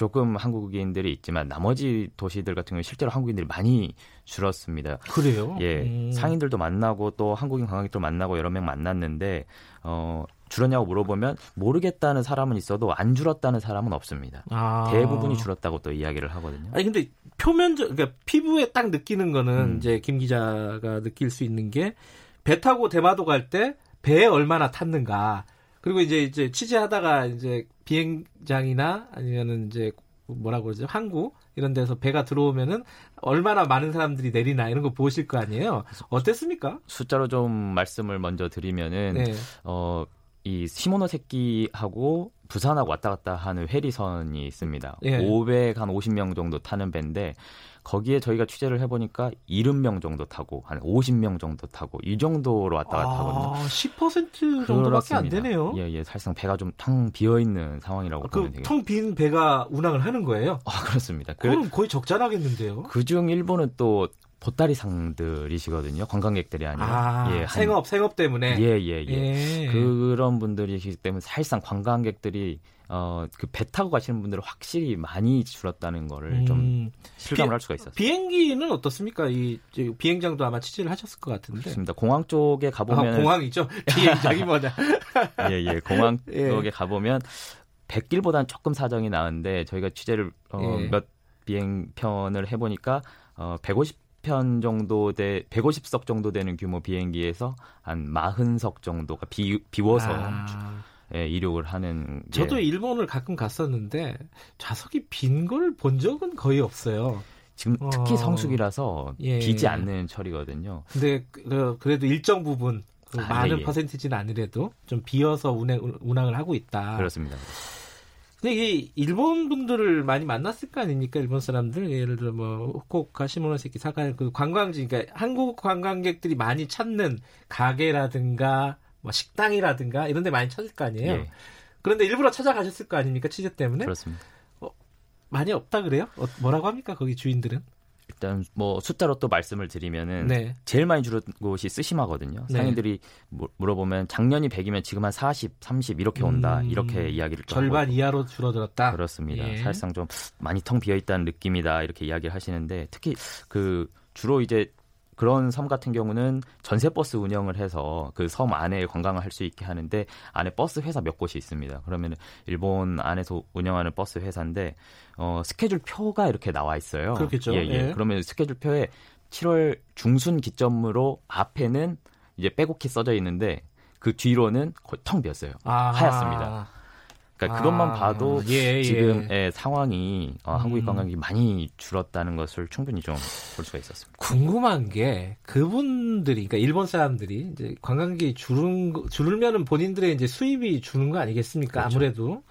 조금 한국인들이 있지만 나머지 도시들 같은 경우 실제로 한국인들이 많이 줄었습니다. 그래요? 예. 음. 상인들도 만나고 또 한국인 관광객도 만나고 여러 명 만났는데 어 줄었냐고 물어보면 모르겠다는 사람은 있어도 안 줄었다는 사람은 없습니다. 아. 대부분이 줄었다고 또 이야기를 하거든요. 아니 근데 표면적 그러니까 피부에 딱 느끼는 거는 음. 이제 김 기자가 느낄 수 있는 게 배 타고 대마도 갈 때 배에 얼마나 탔는가 그리고 이제 이제 취재하다가 이제 비행장이나 아니면은 이제 뭐라고 그러죠 항구 이런 데서 배가 들어오면은 얼마나 많은 사람들이 내리나 이런 거 보실 거 아니에요. 어땠습니까? 숫자로 좀 말씀을 먼저 드리면은 네. 어이 시모노 새끼하고 부산하고 왔다 갔다 하는 회리선이 있습니다. 예. 500한 50명 정도 타는 배인데 거기에 저희가 취재를 해보니까 70명 정도 타고 한 50명 정도 타고 이 정도로 왔다 갔다 하거든요. 아, 10% 정도밖에 안 되네요. 예, 예. 사실상 배가 좀 텅 비어 있는 상황이라고 아, 보면 되겠죠. 텅빈 배가 운항을 하는 거예요? 아, 그렇습니다. 그럼 거의 적자나겠는데요. 그중 일본은 또 보따리 상들이시거든요. 관광객들이 아니라. 아, 예, 한, 생업, 생업 때문에. 예, 예, 예, 예. 그런 분들이시기 때문에 사실상 관광객들이 어, 그 배 타고 가시는 분들은 확실히 많이 줄었다는 거를 음, 좀 실감을 비, 할 수가 있었어요. 비행기는 어떻습니까? 이 비행장도 아마 취재를 하셨을 것 같은데. 그렇습니다. 공항 쪽에 가보면. 아, 공항이죠? <laughs> <laughs> 비행장이 뭐냐. <laughs> 예, 예. 공항 예. 쪽에 가보면 100길보다는 조금 사정이 나은데 저희가 취재를 어, 예. 몇 비행편을 해보니까 어, 150 편 정도 돼 150석 정도 되는 규모 비행기에서 한 40석 정도가 비, 비워서 아. 예, 이륙을 하는 저도 일본을 가끔 갔었는데 좌석이 빈 걸 본 적은 거의 없어요. 지금 특히 어. 성수기라서 예. 비지 않는 철이거든요. 근데 그, 그래도 일정 부분 그 아, 많은 예. 퍼센티지는 아니래도 좀 비어서 운행, 운항을 하고 있다. 그렇습니다. 근데 이게 일본 분들을 많이 만났을 거 아닙니까? 일본 사람들 예를 들어 뭐 후쿠오카 시모노세키 사카 그 관광지 그러니까 한국 관광객들이 많이 찾는 가게라든가 뭐 식당이라든가 이런 데 많이 찾을 거 아니에요. 예. 그런데 일부러 찾아가셨을 거 아닙니까? 취재 때문에? 그렇습니다. 어, 많이 없다 그래요? 어, 뭐라고 합니까? 거기 주인들은? 일단 뭐 숫자로 또 말씀을 드리면은 네. 제일 많이 줄은 곳이 쓰시마거든요. 네. 상인들이 물어보면 작년이 100이면 지금 한 40, 30 이렇게 온다. 음, 이렇게 이야기를 절반 하고. 이하로 줄어들었다. 그렇습니다. 예. 사실상 좀 많이 텅 비어 있다는 느낌이다. 이렇게 이야기를 하시는데 특히 그 주로 이제 그런 섬 같은 경우는 전세 버스 운영을 해서 그 섬 안에 관광을 할 수 있게 하는데 안에 버스 회사 몇 곳이 있습니다. 그러면 일본 안에서 운영하는 버스 회사인데 어 스케줄 표가 이렇게 나와 있어요. 그렇겠죠. 예, 예. 예. 그러면 스케줄 표에 7월 중순 기점으로 앞에는 이제 빼곡히 써져 있는데 그 뒤로는 텅 비었어요. 아 하얗습니다. 그러니까 그것만 아, 봐도 예, 예. 지금 의 상황이 어, 한국인 음. 관광객이 많이 줄었다는 것을 충분히 좀 볼 수가 있었습니다. 궁금한 게 그분들이 그러니까 일본 사람들이 이제 관광객이 줄은 줄면은 본인들의 이제 수입이 주는 거 아니겠습니까? 그렇죠. 아무래도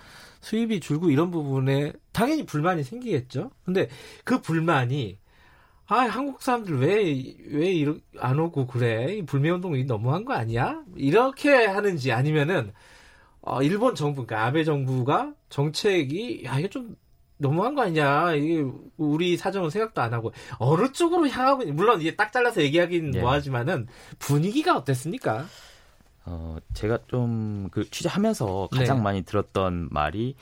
수입이 줄고 이런 부분에 당연히 불만이 생기겠죠. 근데 그 불만이 아, 한국 사람들 왜, 왜, 안 오고 그래? 불매 운동이 너무한 거 아니야? 이렇게 하는지 아니면은, 어, 일본 정부, 그러니까 아베 정부가 정책이 야 이게 좀 너무한 거 아니냐. 이게 우리 사정은 생각도 안 하고 어느 쪽으로 향하고 물론 이게 딱 잘라서 얘기하기는 예. 뭐하지만은 분위기가 어땠습니까? 어 제가 좀 그 취재하면서 가장 네. 많이 들었던 말이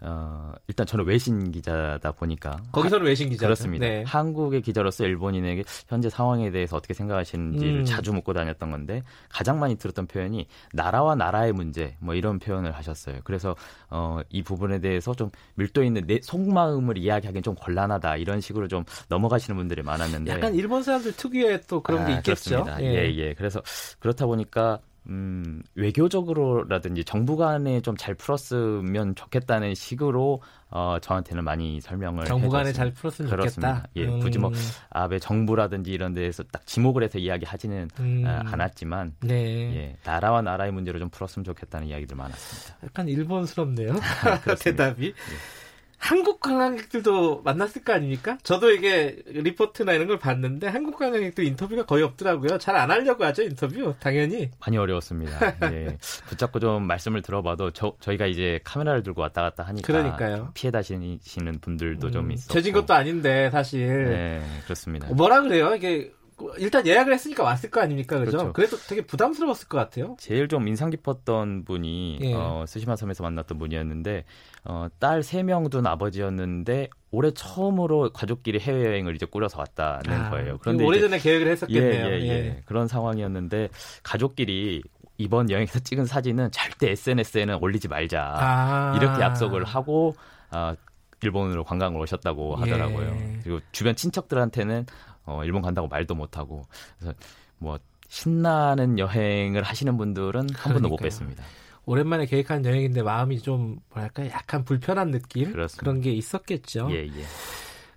어, 일단 저는 외신 기자다 보니까 거기서는 외신 기자 그렇습니다. 네. 한국의 기자로서 일본인에게 현재 상황에 대해서 어떻게 생각하시는지를 음. 자주 묻고 다녔던 건데 가장 많이 들었던 표현이 나라와 나라의 문제 뭐 이런 표현을 하셨어요. 그래서 어, 이 부분에 대해서 좀 밀도 있는 내 속마음을 이야기하기는 좀 곤란하다 이런 식으로 좀 넘어가시는 분들이 많았는데 약간 일본 사람들 특유의 또 그런 게 아, 있겠죠. 그렇습니다. 예. 예, 예. 그래서 그렇다 보니까 음, 외교적으로라든지 정부 간에 좀 잘 풀었으면 좋겠다는 식으로 어, 저한테는 많이 설명을 정부 간에 잘 풀었으면 그렇습니다. 좋겠다. 예, 음. 굳이 뭐 아베 정부라든지 이런 데에서 딱 지목을 해서 이야기하지는 음. 어, 않았지만 네. 예, 나라와 나라의 문제로 좀 풀었으면 좋겠다는 이야기들 많았습니다. 약간 일본스럽네요. <laughs> <laughs> 대답이. 예. 한국 관광객들도 만났을 거 아닙니까? 저도 이게 리포트나 이런 걸 봤는데 한국 관광객들 인터뷰가 거의 없더라고요. 잘 안 하려고 하죠 인터뷰 당연히. 많이 어려웠습니다. <laughs> 예. 붙잡고 좀 말씀을 들어봐도 저, 저희가 이제 카메라를 들고 왔다 갔다 하니까 그러니까요. 피해 다니시는 분들도 음, 좀 있어. 재진 것도 아닌데 사실. 네 그렇습니다. 뭐라 그래요 이게 일단 예약을 했으니까 왔을 거 아닙니까, 그죠? 그렇죠. 그래도 되게 부담스러웠을 것 같아요. 제일 좀 인상 깊었던 분이 예. 어, 스시마 섬에서 만났던 분이었는데 어, 딸 세 명 둔 아버지였는데 올해 처음으로 가족끼리 해외 여행을 이제 꾸려서 왔다는 아, 거예요. 그런데 오래전에 계획을 했었겠네요. 예, 예, 예, 예. 그런 상황이었는데 가족끼리 이번 여행에서 찍은 사진은 절대 SNS에는 올리지 말자 아. 이렇게 약속을 하고 어, 일본으로 관광을 오셨다고 하더라고요. 예. 그리고 주변 친척들한테는 어, 일본 간다고 말도 못하고 그래서 뭐 신나는 여행을 하시는 분들은 한 번도 못 뵀습니다. 오랜만에 계획한 여행인데 마음이 좀 뭐랄까 약간 불편한 느낌 그렇습니다. 그런 게 있었겠죠. 예, 예.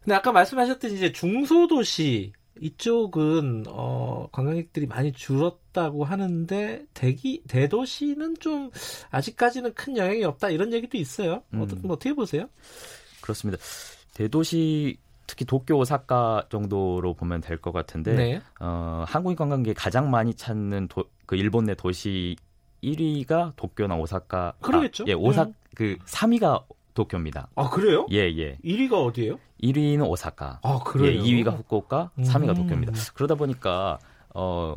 근데 아까 말씀하셨듯이 이제 중소도시 이쪽은 어 관광객들이 많이 줄었다고 하는데 대기 대도시는 좀 아직까지는 큰 영향이 없다 이런 얘기도 있어요. 음. 어떻게 뭐 어떻게 보세요? 그렇습니다. 대도시 특히 도쿄 오사카 정도로 보면 될 것 같은데 네. 어, 한국인 관광객 가장 많이 찾는 도, 그 일본 내 도시 1위가 도쿄나 오사카 그러겠죠. 아, 예, 오사 네. 그 3위가 도쿄입니다. 아 그래요? 예 예. 1위가 어디예요? 1위는 오사카. 아 그래요? 예, 2위가 후쿠오카, 3위가 음. 도쿄입니다. 그러다 보니까 어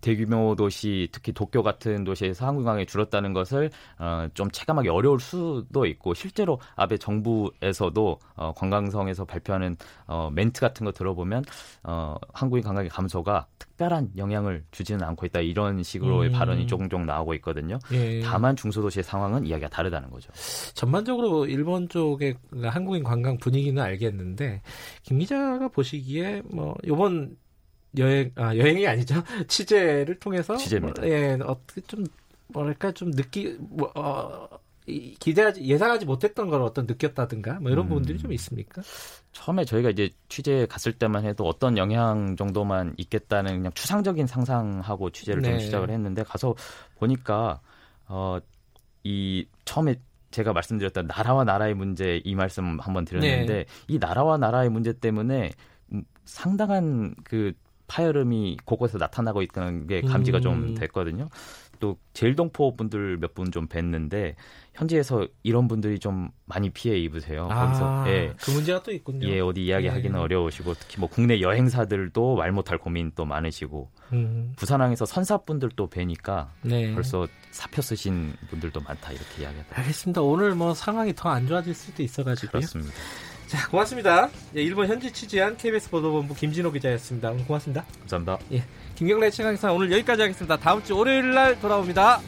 대규모 도시, 특히 도쿄 같은 도시에서 한국 관광이 줄었다는 것을 어, 좀 체감하기 어려울 수도 있고 실제로 아베 정부에서도 어, 관광성에서 발표하는 어, 멘트 같은 거 들어보면 어, 한국인 관광의 감소가 특별한 영향을 주지는 않고 있다 이런 식으로의 음. 발언이 종종 나오고 있거든요. 예. 다만 중소도시의 상황은 이야기가 다르다는 거죠. 전반적으로 일본 쪽의 한국인 관광 분위기는 알겠는데 김 기자가 보시기에 뭐 이번 여행 아 여행이 아니죠 <laughs> 취재를 통해서 취재입니다. 뭐, 예 어떻게 좀 뭐랄까 좀 느끼 뭐 어, 기대하지 예상하지 못했던 걸 어떤 느꼈다든가 뭐 이런 음. 부분들이 좀 있습니까? 처음에 저희가 이제 취재 갔을 때만 해도 어떤 영향 정도만 있겠다는 그냥 추상적인 상상하고 취재를 네. 좀 시작을 했는데 가서 보니까 어 이 처음에 제가 말씀드렸던 나라와 나라의 문제 이 말씀 한번 드렸는데 네. 이 나라와 나라의 문제 때문에 상당한 그 파열음이 곳곳에서 나타나고 있다는 게 감지가 음. 좀 됐거든요. 또 제일동포 분들 몇 분 좀 뵀는데 현지에서 이런 분들이 좀 많이 피해 입으세요. 아, 거기서 예, 그 문제가 또 있군요. 예, 어디 이야기하기는 네. 어려우시고 특히 뭐 국내 여행사들도 말 못할 고민 또 많으시고 음. 부산항에서 선사분들도 뵈니까 네. 벌써 사표 쓰신 분들도 많다 이렇게 이야기하다. 알겠습니다. 오늘 뭐 상황이 더 안 좋아질 수도 있어가지고 그렇습니다. 자, 고맙습니다. 예, 일본 현지 취재한 KBS 보도본부 김진호 기자였습니다. 고맙습니다. 감사합니다. 예, 김경래 최강사 오늘 여기까지 하겠습니다. 다음 주 월요일 날 돌아옵니다.